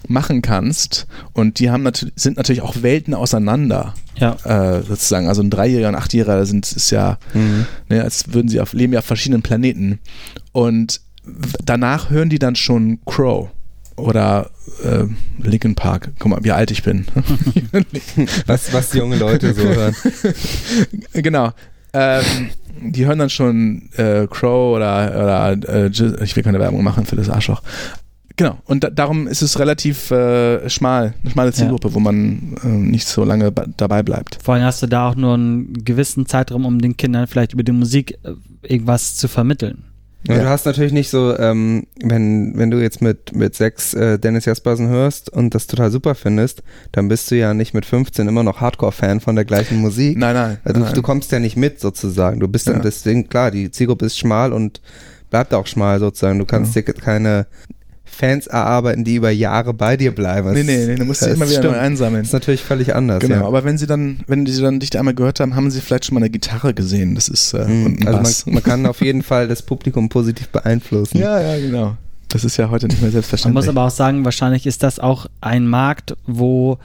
machen kannst und die haben natürlich, sind natürlich auch Welten auseinander Ja. äh, sozusagen. Also ein Dreijähriger und ein Achtjähriger sind ist ja, Mhm. ne, als würden sie auf leben ja auf verschiedenen Planeten. Und danach hören die dann schon Crow oder äh, Linkin Park. Guck mal, wie alt ich bin. Was, was junge Leute so hören. genau. Ähm, die hören dann schon äh, Crow oder, oder äh, ich will keine Werbung machen für das Arschloch. Genau, und da, darum ist es relativ äh, schmal, eine schmale Zielgruppe, wo man äh, nicht so lange dabei bleibt. Vor allem hast du da auch nur einen gewissen Zeitraum, um den Kindern vielleicht über die Musik äh, irgendwas zu vermitteln. Ja. Ja. Du hast natürlich nicht so, ähm, wenn, wenn du jetzt mit, mit sechs äh, Dennis Jaspersen hörst und das total super findest, dann bist du ja nicht mit 15 immer noch Hardcore-Fan von der gleichen Musik. Nein, nein. Also nein. du kommst ja nicht mit sozusagen. Du bist dann Ja. deswegen, klar, die Zielgruppe ist schmal und bleibt auch schmal sozusagen. Du kannst dir keine Fans erarbeiten, die über Jahre bei dir bleiben. Nee, nee, nee, du musst dich immer wieder neu einsammeln. Das ist natürlich völlig anders. Genau, ja. aber wenn sie dann, wenn sie dann dich einmal gehört haben, haben sie vielleicht schon mal eine Gitarre gesehen. Das ist äh, Mhm. und ein Also Bass. man, man kann auf jeden Fall das Publikum positiv beeinflussen. ja, ja, genau. Das ist ja heute nicht mehr Man selbstverständlich. muss aber auch sagen, wahrscheinlich ist das auch ein Markt, wo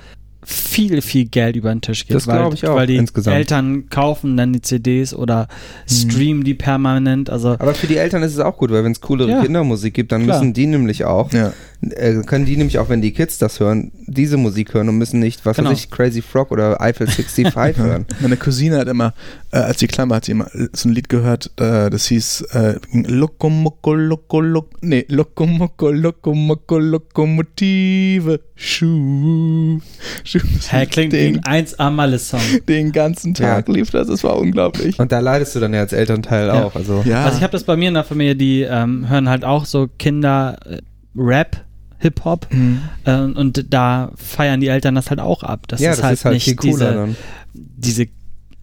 viel, viel Geld über den Tisch geht. Das weil, glaube ich auch, Weil die insgesamt. Eltern kaufen dann die CDs oder streamen die permanent. Also Aber für die Eltern ist es auch gut, weil wenn es coolere Ja. Kindermusik gibt, dann Klar. müssen die nämlich auch, ja. äh, können die nämlich auch, wenn die Kids das hören, diese Musik hören und müssen nicht, was Genau. weiß ich, Crazy Frog oder Eiffel 65 hören. Meine Cousine hat immer, äh, als die Klammer hat sie immer so ein Lied gehört, äh, das hieß äh, Lokomoko, Loko, Lok, nee, Lokomoko, Lokomoko, Lokomotive, Schuh. Hä, klingt wie den, ein 1A Malle-Song. den ganzen Tag lief das, das war unglaublich. Und da leidest du dann ja als Elternteil Ja. auch. Also Ja, Also ich habe das bei mir in der Familie, die ähm, hören halt auch so Kinder äh, Rap, Hip-Hop Mhm. äh, und da feiern die Eltern das halt auch ab. Das ja, ist das halt ist halt nicht viel cooler diese, dann. diese,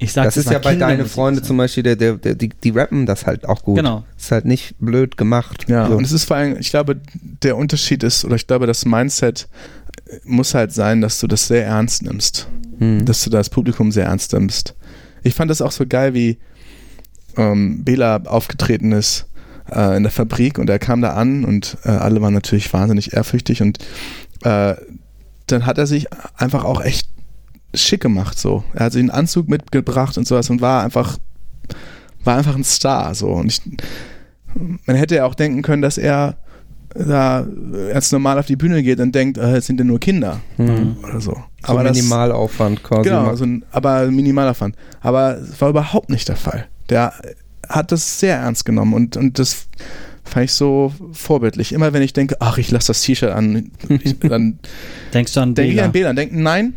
ich sag Das ist ja bei deine Kindermusik Freunde so. zum Beispiel, der, der, der, die, die rappen das halt auch gut. Genau. Ist halt nicht blöd gemacht. Ja, so. und es ist vor allem, ich glaube, der Unterschied ist, oder ich glaube, das Mindset muss halt sein, dass du das sehr ernst nimmst. Hm. Dass du das Publikum sehr ernst nimmst. Ich fand das auch so geil, wie ähm, Bela aufgetreten ist äh, in der Fabrik und er kam da an und äh, alle waren natürlich wahnsinnig ehrfürchtig und äh, dann hat er sich einfach auch echt schick gemacht so. Er hat sich einen Anzug mitgebracht und sowas und war einfach war einfach ein Star so und ich man hätte ja auch denken können, dass er da ganz normal auf die Bühne geht und denkt, äh, es sind ja nur Kinder Hm. oder so. So Aber das, Minimalaufwand quasi. genau, macht. so ein, aber Minimalaufwand. Aber es war überhaupt nicht der Fall. Der hat das sehr ernst genommen und, und das fand ich so vorbildlich. Immer wenn ich denke, ach, ich lasse das T-Shirt an, ich, dann Denkst du an denke ich Bela? an Bela und denke, nein,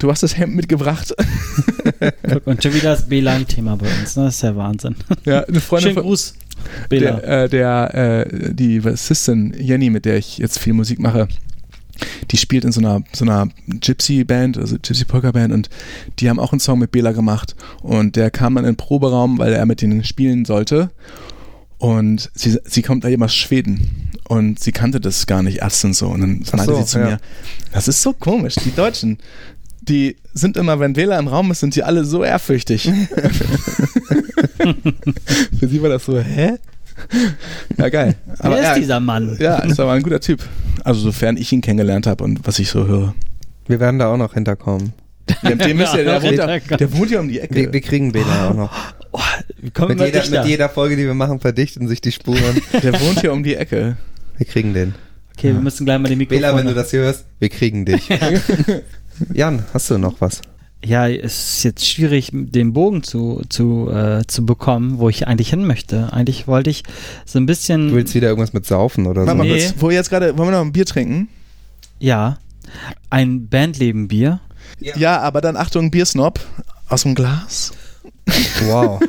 du hast das Hemd mitgebracht. Guck, Und schon wieder das Bela ein Thema bei uns. Ne? Das ist ja Wahnsinn. ja, eine Freundin Schönen von, Gruß, Bela. der, äh, der äh, die Bassistin Jenny, mit der ich jetzt viel Musik mache, die spielt in so einer so einer Gypsy Band, also Gypsy Polka Band und die haben auch einen Song mit Bela gemacht und der kam dann in den Proberaum, weil er mit denen spielen sollte und sie, sie kommt da eben aus Schweden und sie kannte das gar nicht erst und so und dann meinte so, sie zu ja. mir, das ist so komisch, die Deutschen, die sind immer, wenn Bela im Raum ist, sind die alle so ehrfürchtig. Für sie war das so, hä? Ja, geil. Wer ist ja, dieser Mann? Ja, ist aber ein guter Typ. Also sofern ich ihn kennengelernt habe und was ich so höre. Wir werden da auch noch hinterkommen. Dem, dem müsst ihr, der, Ja, wohnt ja, der wohnt ja um die Wir, Ecke. wir kriegen Bela auch noch. Oh, wir kommen Mit jeder, mit jeder Folge, die wir machen, verdichten sich die Spuren. Der wohnt hier um die Ecke. Wir kriegen den. Okay, wir müssen gleich mal den Mikrofon. Bela, wenn du das hier hörst, wir kriegen dich. Jan, hast du noch was? Ja, es ist jetzt schwierig, den Bogen zu, zu, äh, zu bekommen, wo ich eigentlich hin möchte. Eigentlich wollte ich so ein bisschen. Du willst wieder irgendwas mit saufen oder so? Warte mal Nee. kurz, wo wir jetzt gerade, wollen wir noch ein Bier trinken? Ja. Ein Bandleben-Bier. Ja, aber dann Achtung, Biersnob aus dem Glas. Wow.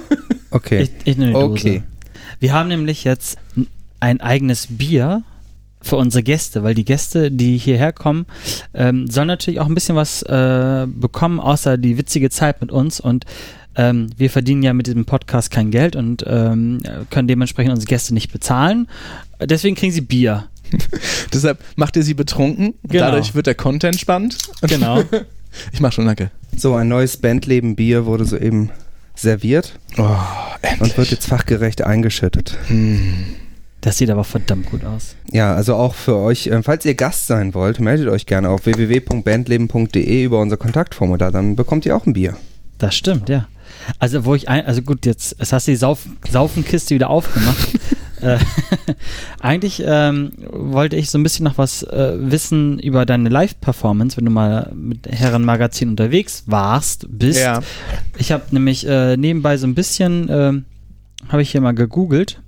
Okay. Ich, ich nehme die Dose. Okay. Wir haben nämlich jetzt ein eigenes Bier für unsere Gäste, weil die Gäste, die hierher kommen, ähm, sollen natürlich auch ein bisschen was äh, bekommen, außer die witzige Zeit mit uns. Und ähm, wir verdienen ja mit diesem Podcast kein Geld und ähm, können dementsprechend unsere Gäste nicht bezahlen. Deswegen kriegen sie Bier. Deshalb macht ihr sie betrunken. Genau. Dadurch wird der Content spannend. Genau. Ich mach schon, danke. So, ein neues Bandleben-Bier wurde soeben serviert Oh, und wird jetzt fachgerecht eingeschüttet. Hm. Das sieht aber verdammt gut aus. Ja, also auch für euch, äh, falls ihr Gast sein wollt, meldet euch gerne auf www.bandleben.de über unser Kontaktformular, dann bekommt ihr auch ein Bier. Das stimmt, ja. Also wo ich ein, also gut, jetzt, jetzt hast du die Sauf, Saufenkiste wieder aufgemacht. äh, eigentlich ähm, wollte ich so ein bisschen noch was äh, wissen über deine Live-Performance, wenn du mal mit Herrenmagazin unterwegs warst, bist. Ja. Ich habe nämlich äh, nebenbei so ein bisschen, ähm, habe ich hier mal gegoogelt,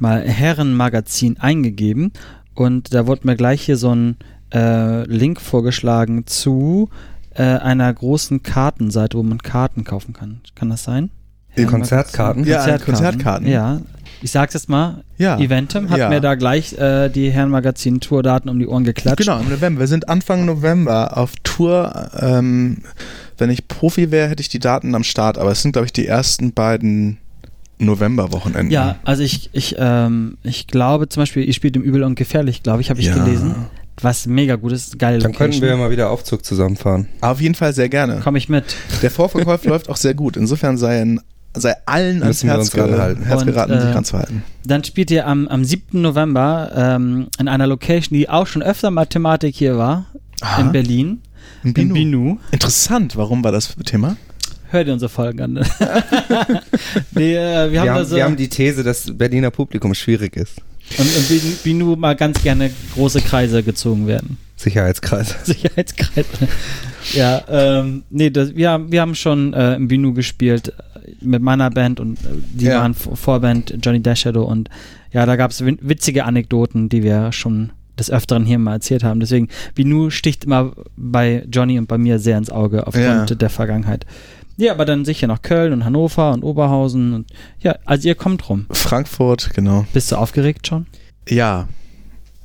mal Herrenmagazin eingegeben und da wurde mir gleich hier so ein äh, Link vorgeschlagen zu äh, einer großen Kartenseite, wo man Karten kaufen kann. Kann das sein? Die Konzertkarten? Ja, Konzertkarten. Ja. Ich sag's jetzt mal, Ja. Eventum hat Ja. mir da gleich äh, die Herrenmagazin-Tourdaten um die Ohren geklatscht. Genau, im November. Wir sind Anfang November auf Tour. Ähm, wenn ich Profi wäre, hätte ich die Daten am Start, aber es sind, glaube ich, die ersten beiden Novemberwochenenden. Ja, also ich, ich, ähm, ich glaube zum Beispiel, ihr spielt im Übel und Gefährlich, glaube ich, habe ich Ja. gelesen. Was mega gut ist, geile Dann könnten Location. wir ja mal wieder Aufzug zusammenfahren. Auf jeden Fall sehr gerne. Komme ich mit. Der Vorverkauf läuft auch sehr gut. Insofern sei, ein, sei allen ans wir Herz, uns ranhalten. Herz Und, geraten, äh, sich ranzuhalten. Dann spielt ihr am, am 7. November ähm, in einer Location, die auch schon öfter mal Thematik hier war, Aha. in Berlin, In in Binu. Binu. Interessant, warum war das Thema? Hört ihr unsere Folgen an? nee, äh, wir, Wir haben so, wir haben die These, dass Berliner Publikum schwierig ist. und Bin- Binu mal ganz gerne große Kreise gezogen werden. Sicherheitskreis. Sicherheitskreise. ja, ähm, nee, das, wir, haben- wir haben schon äh, im Binu gespielt äh, mit meiner Band und äh, die Ja. waren Vor- Vorband Johnny Dash Shadow und ja, da gab es witzige Anekdoten, die wir schon des Öfteren hier mal erzählt haben. Deswegen, Binu sticht immer bei Johnny und bei mir sehr ins Auge aufgrund Ja. der Vergangenheit. Ja, aber dann sicher noch Köln und Hannover und Oberhausen und ja, also ihr kommt rum. Frankfurt, genau. Bist du aufgeregt schon? Ja.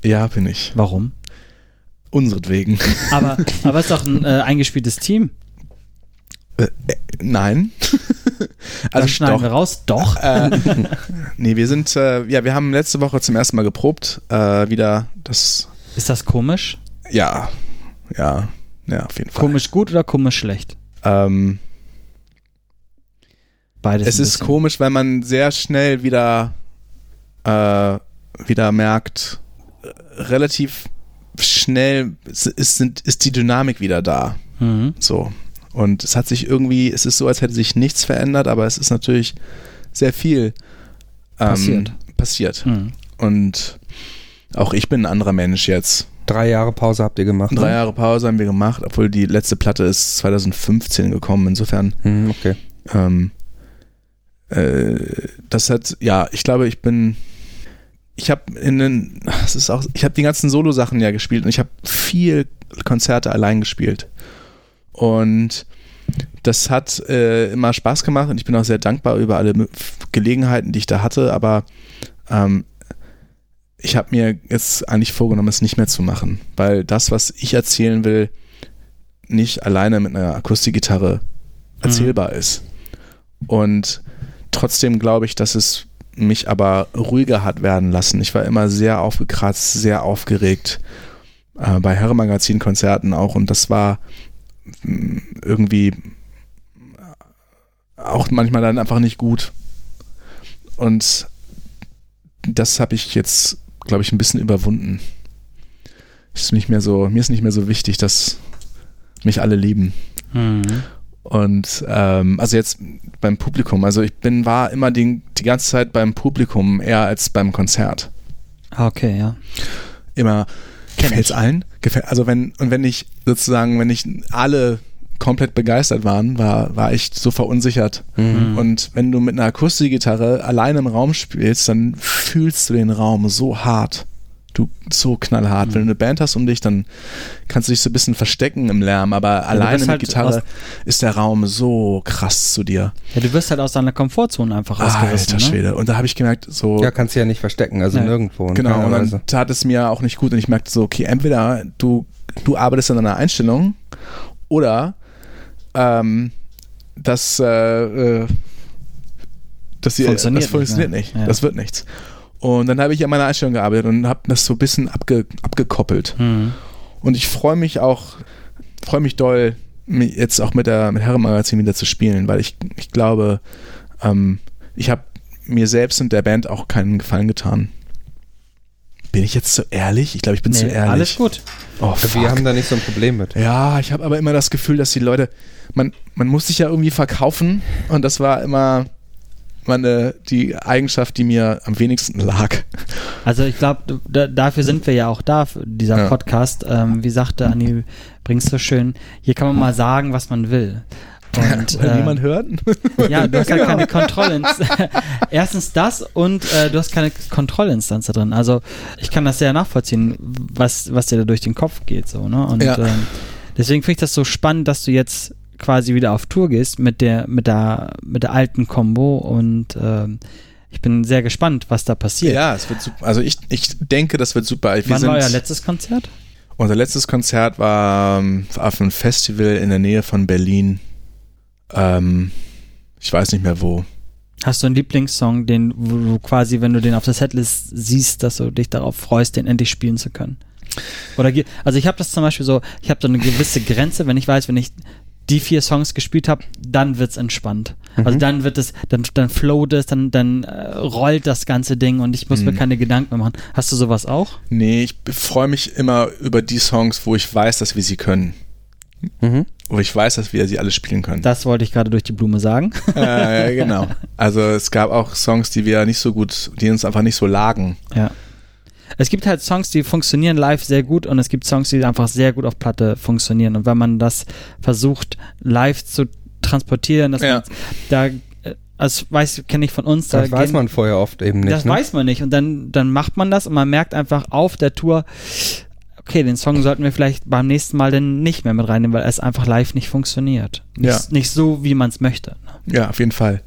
Ja, bin ich. Warum? Unseretwegen. Aber, aber es ist doch ein äh, eingespieltes Team. Äh, äh, nein. Also schneiden doch. wir raus. Doch. Äh, nee, wir sind, äh, ja, wir haben letzte Woche zum ersten Mal geprobt. Äh, wieder das, Ist das komisch? ja, ja, ja, auf jeden Fall. Komisch gut oder komisch schlecht? Ähm, Beides. es ist komisch, weil man sehr schnell wieder, äh, wieder merkt, äh, relativ schnell ist, ist, sind, ist die Dynamik wieder da. Mhm. So. Und es hat sich irgendwie, es ist so, als hätte sich nichts verändert, aber es ist natürlich sehr viel ähm, Passiert. passiert. Mhm. Und auch ich bin ein anderer Mensch jetzt. Drei Jahre Pause habt ihr gemacht. Drei ne? Jahre Pause haben wir gemacht, obwohl die letzte Platte ist 2015 gekommen. Insofern, Hm, okay. ähm, äh, das hat, ja, ich glaube, ich bin, ich habe in den, es ist auch, ich habe die ganzen Solo-Sachen ja gespielt und ich habe viel Konzerte allein gespielt. Und das hat äh, immer Spaß gemacht und ich bin auch sehr dankbar über alle Gelegenheiten, die ich da hatte, aber ähm, ich habe mir jetzt eigentlich vorgenommen, es nicht mehr zu machen, weil das, was ich erzählen will, nicht alleine mit einer Akustikgitarre erzählbar ist. Und trotzdem glaube ich, dass es mich aber ruhiger hat werden lassen. Ich war immer sehr aufgekratzt, sehr aufgeregt äh, bei Herrenmagazin-Konzerten auch und das war mh, irgendwie auch manchmal dann einfach nicht gut. Und das habe ich jetzt, glaube ich, ein bisschen überwunden. Ist nicht mehr so, mir ist nicht mehr so wichtig, dass mich alle lieben. Mhm. Und ähm, also jetzt beim Publikum, also ich bin, war immer die, die ganze Zeit beim Publikum eher als beim Konzert. Ah, okay, ja. Immer gefällt's allen? Gefällt, also wenn, und wenn ich sozusagen, wenn ich alle komplett begeistert waren, war, war ich so verunsichert. Mhm. Und wenn du mit einer Akustikgitarre alleine im Raum spielst, dann fühlst du den Raum so hart. Du so knallhart. Mhm. Wenn du eine Band hast um dich, dann kannst du dich so ein bisschen verstecken im Lärm, aber alleine bist mit halt Gitarre ist der Raum so krass zu dir. Ja, du wirst halt aus deiner Komfortzone einfach rausgerissen. Alter ne? Schwede. Und da habe ich gemerkt, so Ja, kannst du ja nicht verstecken, also Ja. nirgendwo. in Genau, und dann Weise. tat es mir auch nicht gut und ich merkte so, okay, entweder du, du arbeitest an deiner Einstellung oder ähm, das, äh, äh, das, hier, Funktioniert das funktioniert nicht nicht, mehr. Ja. das wird nichts. Und dann habe ich an meiner Einstellung gearbeitet und habe das so ein bisschen abge, abgekoppelt. Mhm. Und ich freue mich auch, freue mich doll, jetzt auch mit der mit Herrenmagazin wieder zu spielen, weil ich, ich glaube, ähm, ich habe mir selbst und der Band auch keinen Gefallen getan. Bin ich jetzt zu ehrlich? Ich glaube, ich bin zu Nee, ehrlich. alles gut. Oh, fuck. Wir haben da nicht so ein Problem mit. ja, ich habe aber immer das Gefühl, dass die Leute, man, man muss sich ja irgendwie verkaufen und das war immer meine, die Eigenschaft, die mir am wenigsten lag. Also ich glaube, da, dafür sind wir ja auch da, dieser Ja. Podcast. Ähm, wie sagte Anni, bringst so schön, hier kann man mal sagen, was man will. Und, Weil äh, niemand hört. ja, du hast halt keine Kontrollinstanz. Erstens das und äh, du hast keine Kontrollinstanz da drin. Also ich kann das sehr nachvollziehen, was, was dir da durch den Kopf geht. So, ne? Und Ja. ähm, deswegen finde ich das so spannend, dass du jetzt quasi wieder auf Tour gehst mit der, mit der, mit der alten Combo und ähm, ich bin sehr gespannt, was da passiert. Ja, es wird super. Also ich, ich denke, das wird super. Wir Wann sind, war euer letztes Konzert? Unser letztes Konzert war ähm, auf einem Festival in der Nähe von Berlin. Ähm, ich weiß nicht mehr wo. Hast du einen Lieblingssong, den, wo du quasi, wenn du den auf der Setlist siehst, dass du dich darauf freust, den endlich spielen zu können? Oder, also ich habe das zum Beispiel so, ich habe so eine gewisse Grenze, wenn ich weiß, wenn ich die vier Songs gespielt habe, dann wird's entspannt. Mhm. Also dann wird es, dann, dann flowt es, dann, dann äh, rollt das ganze Ding und ich muss mir Mhm. keine Gedanken mehr machen. Hast du sowas auch? Nee, ich freue mich immer über die Songs, wo ich weiß, dass wir sie können. Mhm. Wo ich weiß, dass wir sie alle spielen können. Das wollte ich gerade durch die Blume sagen. äh, genau. Also es gab auch Songs, die wir nicht so gut, die uns einfach nicht so lagen. Ja. Es gibt halt Songs, die funktionieren live sehr gut und es gibt Songs, die einfach sehr gut auf Platte funktionieren. Und wenn man das versucht, live zu transportieren, dass Ja. da, äh, das weiß, kenne ich von uns, da Das weiß gehen- man vorher oft eben nicht. das ne? weiß man nicht. Und dann, dann macht man das und man merkt einfach auf der Tour, okay, den Song sollten wir vielleicht beim nächsten Mal dann nicht mehr mit reinnehmen, weil es einfach live nicht funktioniert. Nicht, Ja. nicht so, wie man es möchte. ne? Ja, auf jeden Fall.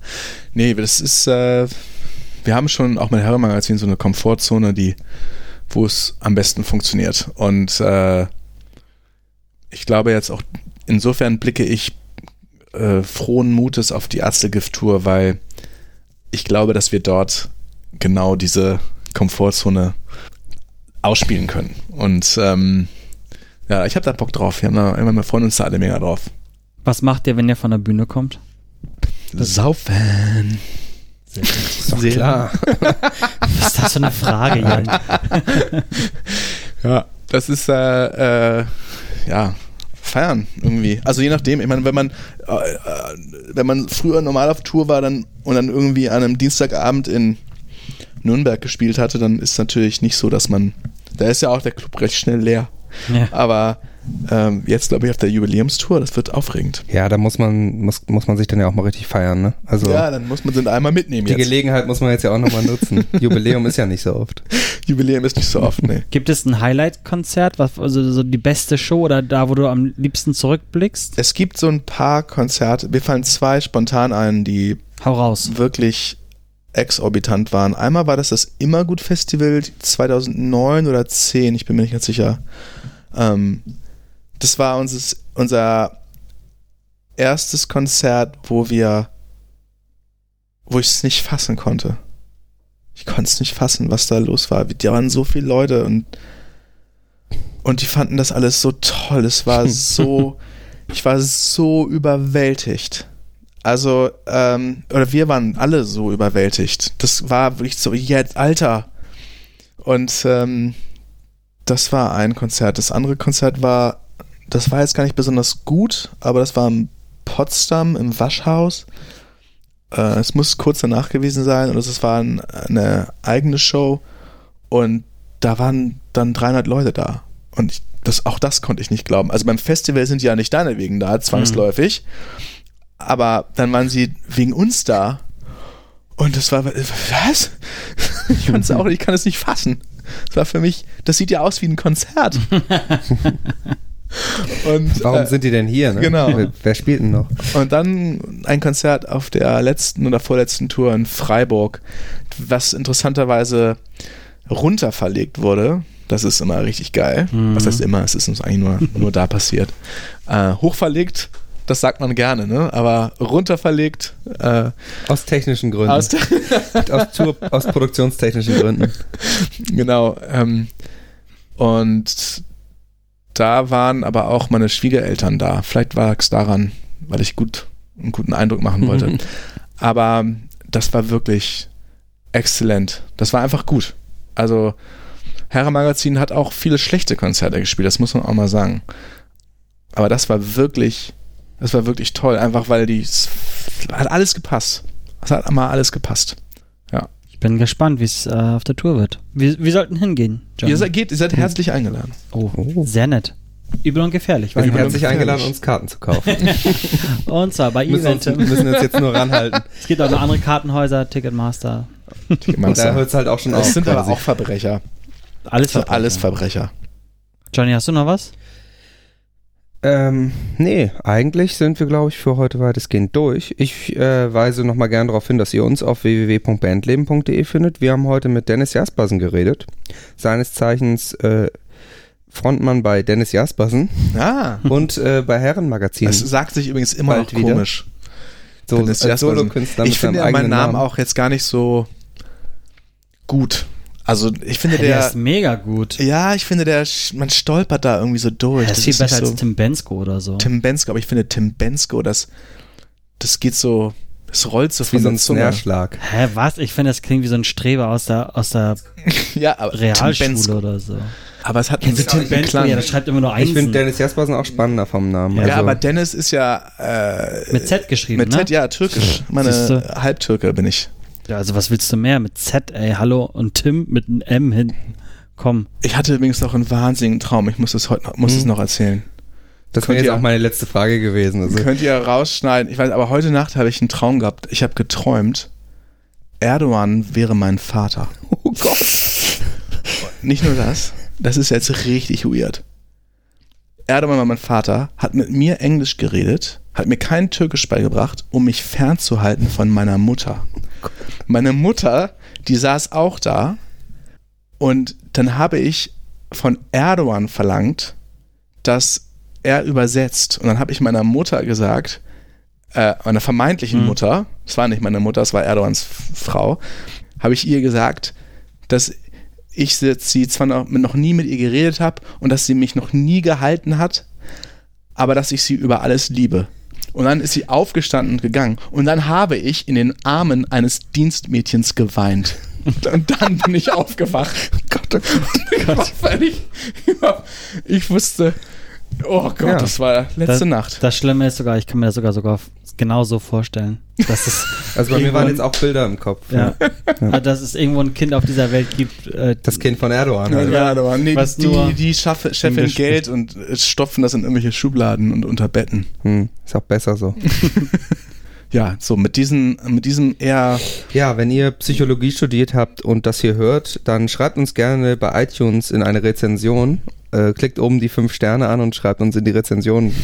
Nee, das ist, äh, wir haben schon auch mit Herrenmagazin so eine Komfortzone, die, wo es am besten funktioniert. Und äh, ich glaube jetzt auch, insofern blicke ich äh, frohen Mutes auf die Ärztegift-Tour, weil ich glaube, dass wir dort genau diese Komfortzone ausspielen können. Und ähm, ja, ich habe da Bock drauf. Wir haben da, wir freuen uns da alle mega drauf. Was macht ihr, wenn ihr von der Bühne kommt? Saufen. Ist doch Sehr- klar. Was ist das für eine Frage, Jan? Ja, das ist äh, äh, ja feiern irgendwie. Also je nachdem, ich meine, wenn man äh, äh, wenn man früher normal auf Tour war dann und dann irgendwie an einem Dienstagabend in Nürnberg gespielt hatte, dann ist natürlich nicht so, dass man da ist ja auch der Club recht schnell leer. Ja. Aber ähm, jetzt glaube ich auf der Jubiläumstour, das wird aufregend. Ja, da muss man, muss, muss man sich dann ja auch mal richtig feiern, ne? Also Ja, dann muss man sie einmal mitnehmen die jetzt. Gelegenheit muss man jetzt ja auch nochmal nutzen. Jubiläum ist ja nicht so oft. Jubiläum ist nicht so oft, ne. Gibt es ein Highlight-Konzert, was also so die beste Show oder da, wo du am liebsten zurückblickst? Es gibt so ein paar Konzerte, mir fallen zwei spontan ein, die Hau raus. wirklich exorbitant waren. Einmal war das das Immergut Festival 2009 oder 10, ich bin mir nicht ganz sicher. Ähm, das war unser, unser erstes Konzert, wo wir, wo ich es nicht fassen konnte. Ich konnte es nicht fassen, was da los war. Da waren so viele Leute und und die fanden das alles so toll. Es war so, ich war so überwältigt. Also, ähm, oder wir waren alle so überwältigt. Das war wirklich so, jetzt, Alter. Und ähm, das war ein Konzert. Das andere Konzert war das war jetzt gar nicht besonders gut, aber das war in Potsdam im Waschhaus. Äh, es muss kurz danach gewesen sein und es war ein, eine eigene Show und da waren dann 300 Leute da. Und ich, das, auch das konnte ich nicht glauben. Also beim Festival sind die ja nicht deinetwegen da, zwangsläufig. Aber dann waren sie wegen uns da. Und das war, was? Ich, kann's auch, ich kann es nicht fassen. Das war für mich, das sieht ja aus wie ein Konzert. Und, Warum äh, sind die denn hier? Ne? genau. Wer, wer spielt denn noch? und dann ein Konzert auf der letzten oder vorletzten Tour in Freiburg, was interessanterweise runter verlegt wurde. Das ist immer richtig geil. Mhm. Was heißt immer? Es ist uns eigentlich nur, nur da passiert. Äh, hochverlegt, das sagt man gerne, ne? Aber runterverlegt äh, Aus technischen Gründen. aus der, aus, Tour, aus produktionstechnischen Gründen. genau. Ähm, und da waren aber auch meine Schwiegereltern da. Vielleicht war es daran, weil ich gut einen guten Eindruck machen wollte. aber das war wirklich exzellent. Das war einfach gut. Also Herre Magazin hat auch viele schlechte Konzerte gespielt, das muss man auch mal sagen. Aber das war wirklich, das war wirklich toll, einfach weil die, es hat alles gepasst. Es hat mal alles gepasst. Ich bin gespannt, wie es äh, auf der Tour wird. Wir, wir sollten hingehen. Johnny. Ihr seid, geht, ihr seid herzlich eingeladen. oh, Oh. sehr nett. Übel und gefährlich. Wir sind herzlich eingeladen, uns Karten zu kaufen. Und zwar bei müssen, uns, Eventim. müssen uns jetzt nur ranhalten. Es gibt auch noch andere Kartenhäuser, Ticketmaster. Und da hört es halt auch schon auf. Das sind aber quasi. auch Verbrecher. Alles Verbrecher. alles Verbrecher. Johnny, hast du noch was? Ähm, nee, eigentlich sind wir, glaube ich, für heute weitestgehend durch. Ich äh, weise nochmal gern darauf hin, dass ihr uns auf www.bandleben.de findet. Wir haben heute mit Dennis Jaspersen geredet. Seines Zeichens äh, Frontmann bei Dennis Jaspersen Ah, und äh, bei Herrenmagazin. das sagt sich übrigens immer Bald noch wieder. komisch. so Dennis Jaspersen. Solokünstler mit Ich finde ja meinen eigenen Namen auch jetzt gar nicht so gut. Also ich finde Der, der, ist mega gut. ja, ich finde der, man stolpert da irgendwie so durch. Der ist viel besser so als Tim Bensko oder so. Tim Bensko, aber ich finde Tim Bensko, das, das geht so, es rollt so wie von so der ein Zunge. Snare-Schlag. Hä, was? Ich finde, das klingt wie so ein Streber aus der, aus der Ja, aber Realschule Bensko. oder so. Aber es hat einen Tim Bensko? Ja, der schreibt immer nur Ich finde. Dennis Jaspersen auch spannender vom Namen. Ja, Ja, also, aber Dennis ist ja äh, Mit Z geschrieben, mit ne? Z, ja, türkisch. Meine. Halbtürke bin ich. Ja, also was willst du mehr? Mit Z, ey, hallo. Und Tim mit einem M hinten. Komm. Ich hatte übrigens noch einen wahnsinnigen Traum. Ich muss es heute noch, muss Hm. es noch erzählen. das wäre jetzt ihr- auch meine letzte Frage gewesen. Also, Könnt ihr rausschneiden. Ich weiß, aber heute Nacht habe ich einen Traum gehabt. Ich habe geträumt, Erdogan wäre mein Vater. oh Gott. Nicht nur das, das ist jetzt richtig weird. Erdogan war mein Vater, hat mit mir Englisch geredet, hat mir kein Türkisch beigebracht, um mich fernzuhalten von meiner Mutter. Meine Mutter, die saß auch da und dann habe ich von Erdogan verlangt, dass er übersetzt. Und dann habe ich meiner Mutter gesagt, äh, meiner vermeintlichen Mhm. Mutter, es war nicht meine Mutter, es war Erdogans Frau, habe ich ihr gesagt, dass ich sie- sie zwar noch, noch nie mit ihr geredet habe und dass sie mich noch nie gehalten hat, aber dass ich sie über alles liebe. Und dann ist sie aufgestanden und gegangen. Und dann habe ich in den Armen eines Dienstmädchens geweint. Und dann bin ich aufgewacht. Gott, oh Gott. Ich war völlig. Ich wusste. Oh Gott, Ja. das war letzte Das, Nacht. das Schlimme ist sogar, ich kann mir das sogar sogar genau so vorstellen. Dass es, Also bei mir waren jetzt auch Bilder im Kopf. ja, dass es irgendwo ein Kind auf dieser Welt gibt. Äh, Das Kind von Erdogan. Ja, Halt. ja, aber nee, was die, die schaffe, Englisch Geld und äh, stopfen das in irgendwelche Schubladen und unter Betten. Hm, ist auch besser so. Ja, so mit diesem, mit diesem eher Ja, wenn ihr Psychologie studiert habt und das hier hört, dann schreibt uns gerne bei iTunes in eine Rezension. Äh, klickt oben die fünf Sterne an und schreibt uns in die Rezension,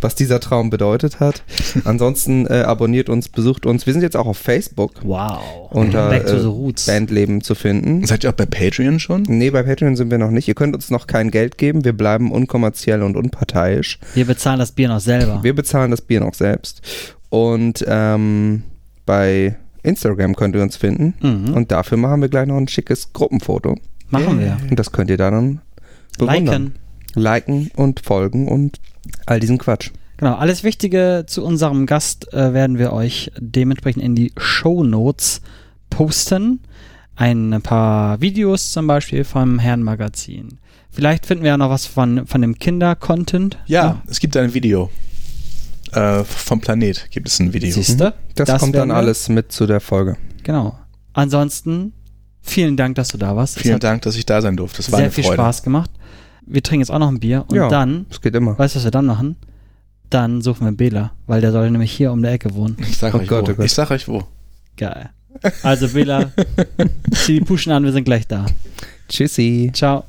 was dieser Traum bedeutet hat. Ansonsten äh, abonniert uns, besucht uns. Wir sind jetzt auch auf Facebook wow. unter Back to äh, the Roots. Bandleben zu finden. Seid ihr auch bei Patreon schon? Nee, bei Patreon sind wir noch nicht. Ihr könnt uns noch kein Geld geben. Wir bleiben unkommerziell und unparteiisch. Wir bezahlen das Bier noch selber. Wir bezahlen das Bier noch selbst. Und ähm, bei Instagram könnt ihr uns finden. Mhm. Und dafür machen wir gleich noch ein schickes Gruppenfoto. Machen wir. Und das könnt ihr dann bewundern. Liken. Liken und folgen und all diesen Quatsch. Genau, alles Wichtige zu unserem Gast äh, werden wir euch dementsprechend in die Show Notes posten. Ein paar Videos zum Beispiel vom Herrenmagazin. vielleicht finden wir ja noch was von, von dem Kinder-Content. Ja, es gibt ein Video. Äh, vom Planet gibt es ein Video. Siehst du? Das, Das kommt dann alles mit zu der Folge. Genau. Ansonsten, vielen Dank, dass du da warst. Es Vielen Dank, dass ich da sein durfte. Das war sehr eine viel Freude. Spaß gemacht. Wir trinken jetzt auch noch ein Bier und Ja. dann, Das geht immer. weißt du, was wir dann machen? Dann suchen wir Bela, weil der soll nämlich hier um der Ecke wohnen. Ich sag Oh euch Gott, wo. oh Gott. Ich sag euch wo. Geil. Also Bela, zieh die Puschen an, wir sind gleich da. Tschüssi. Ciao.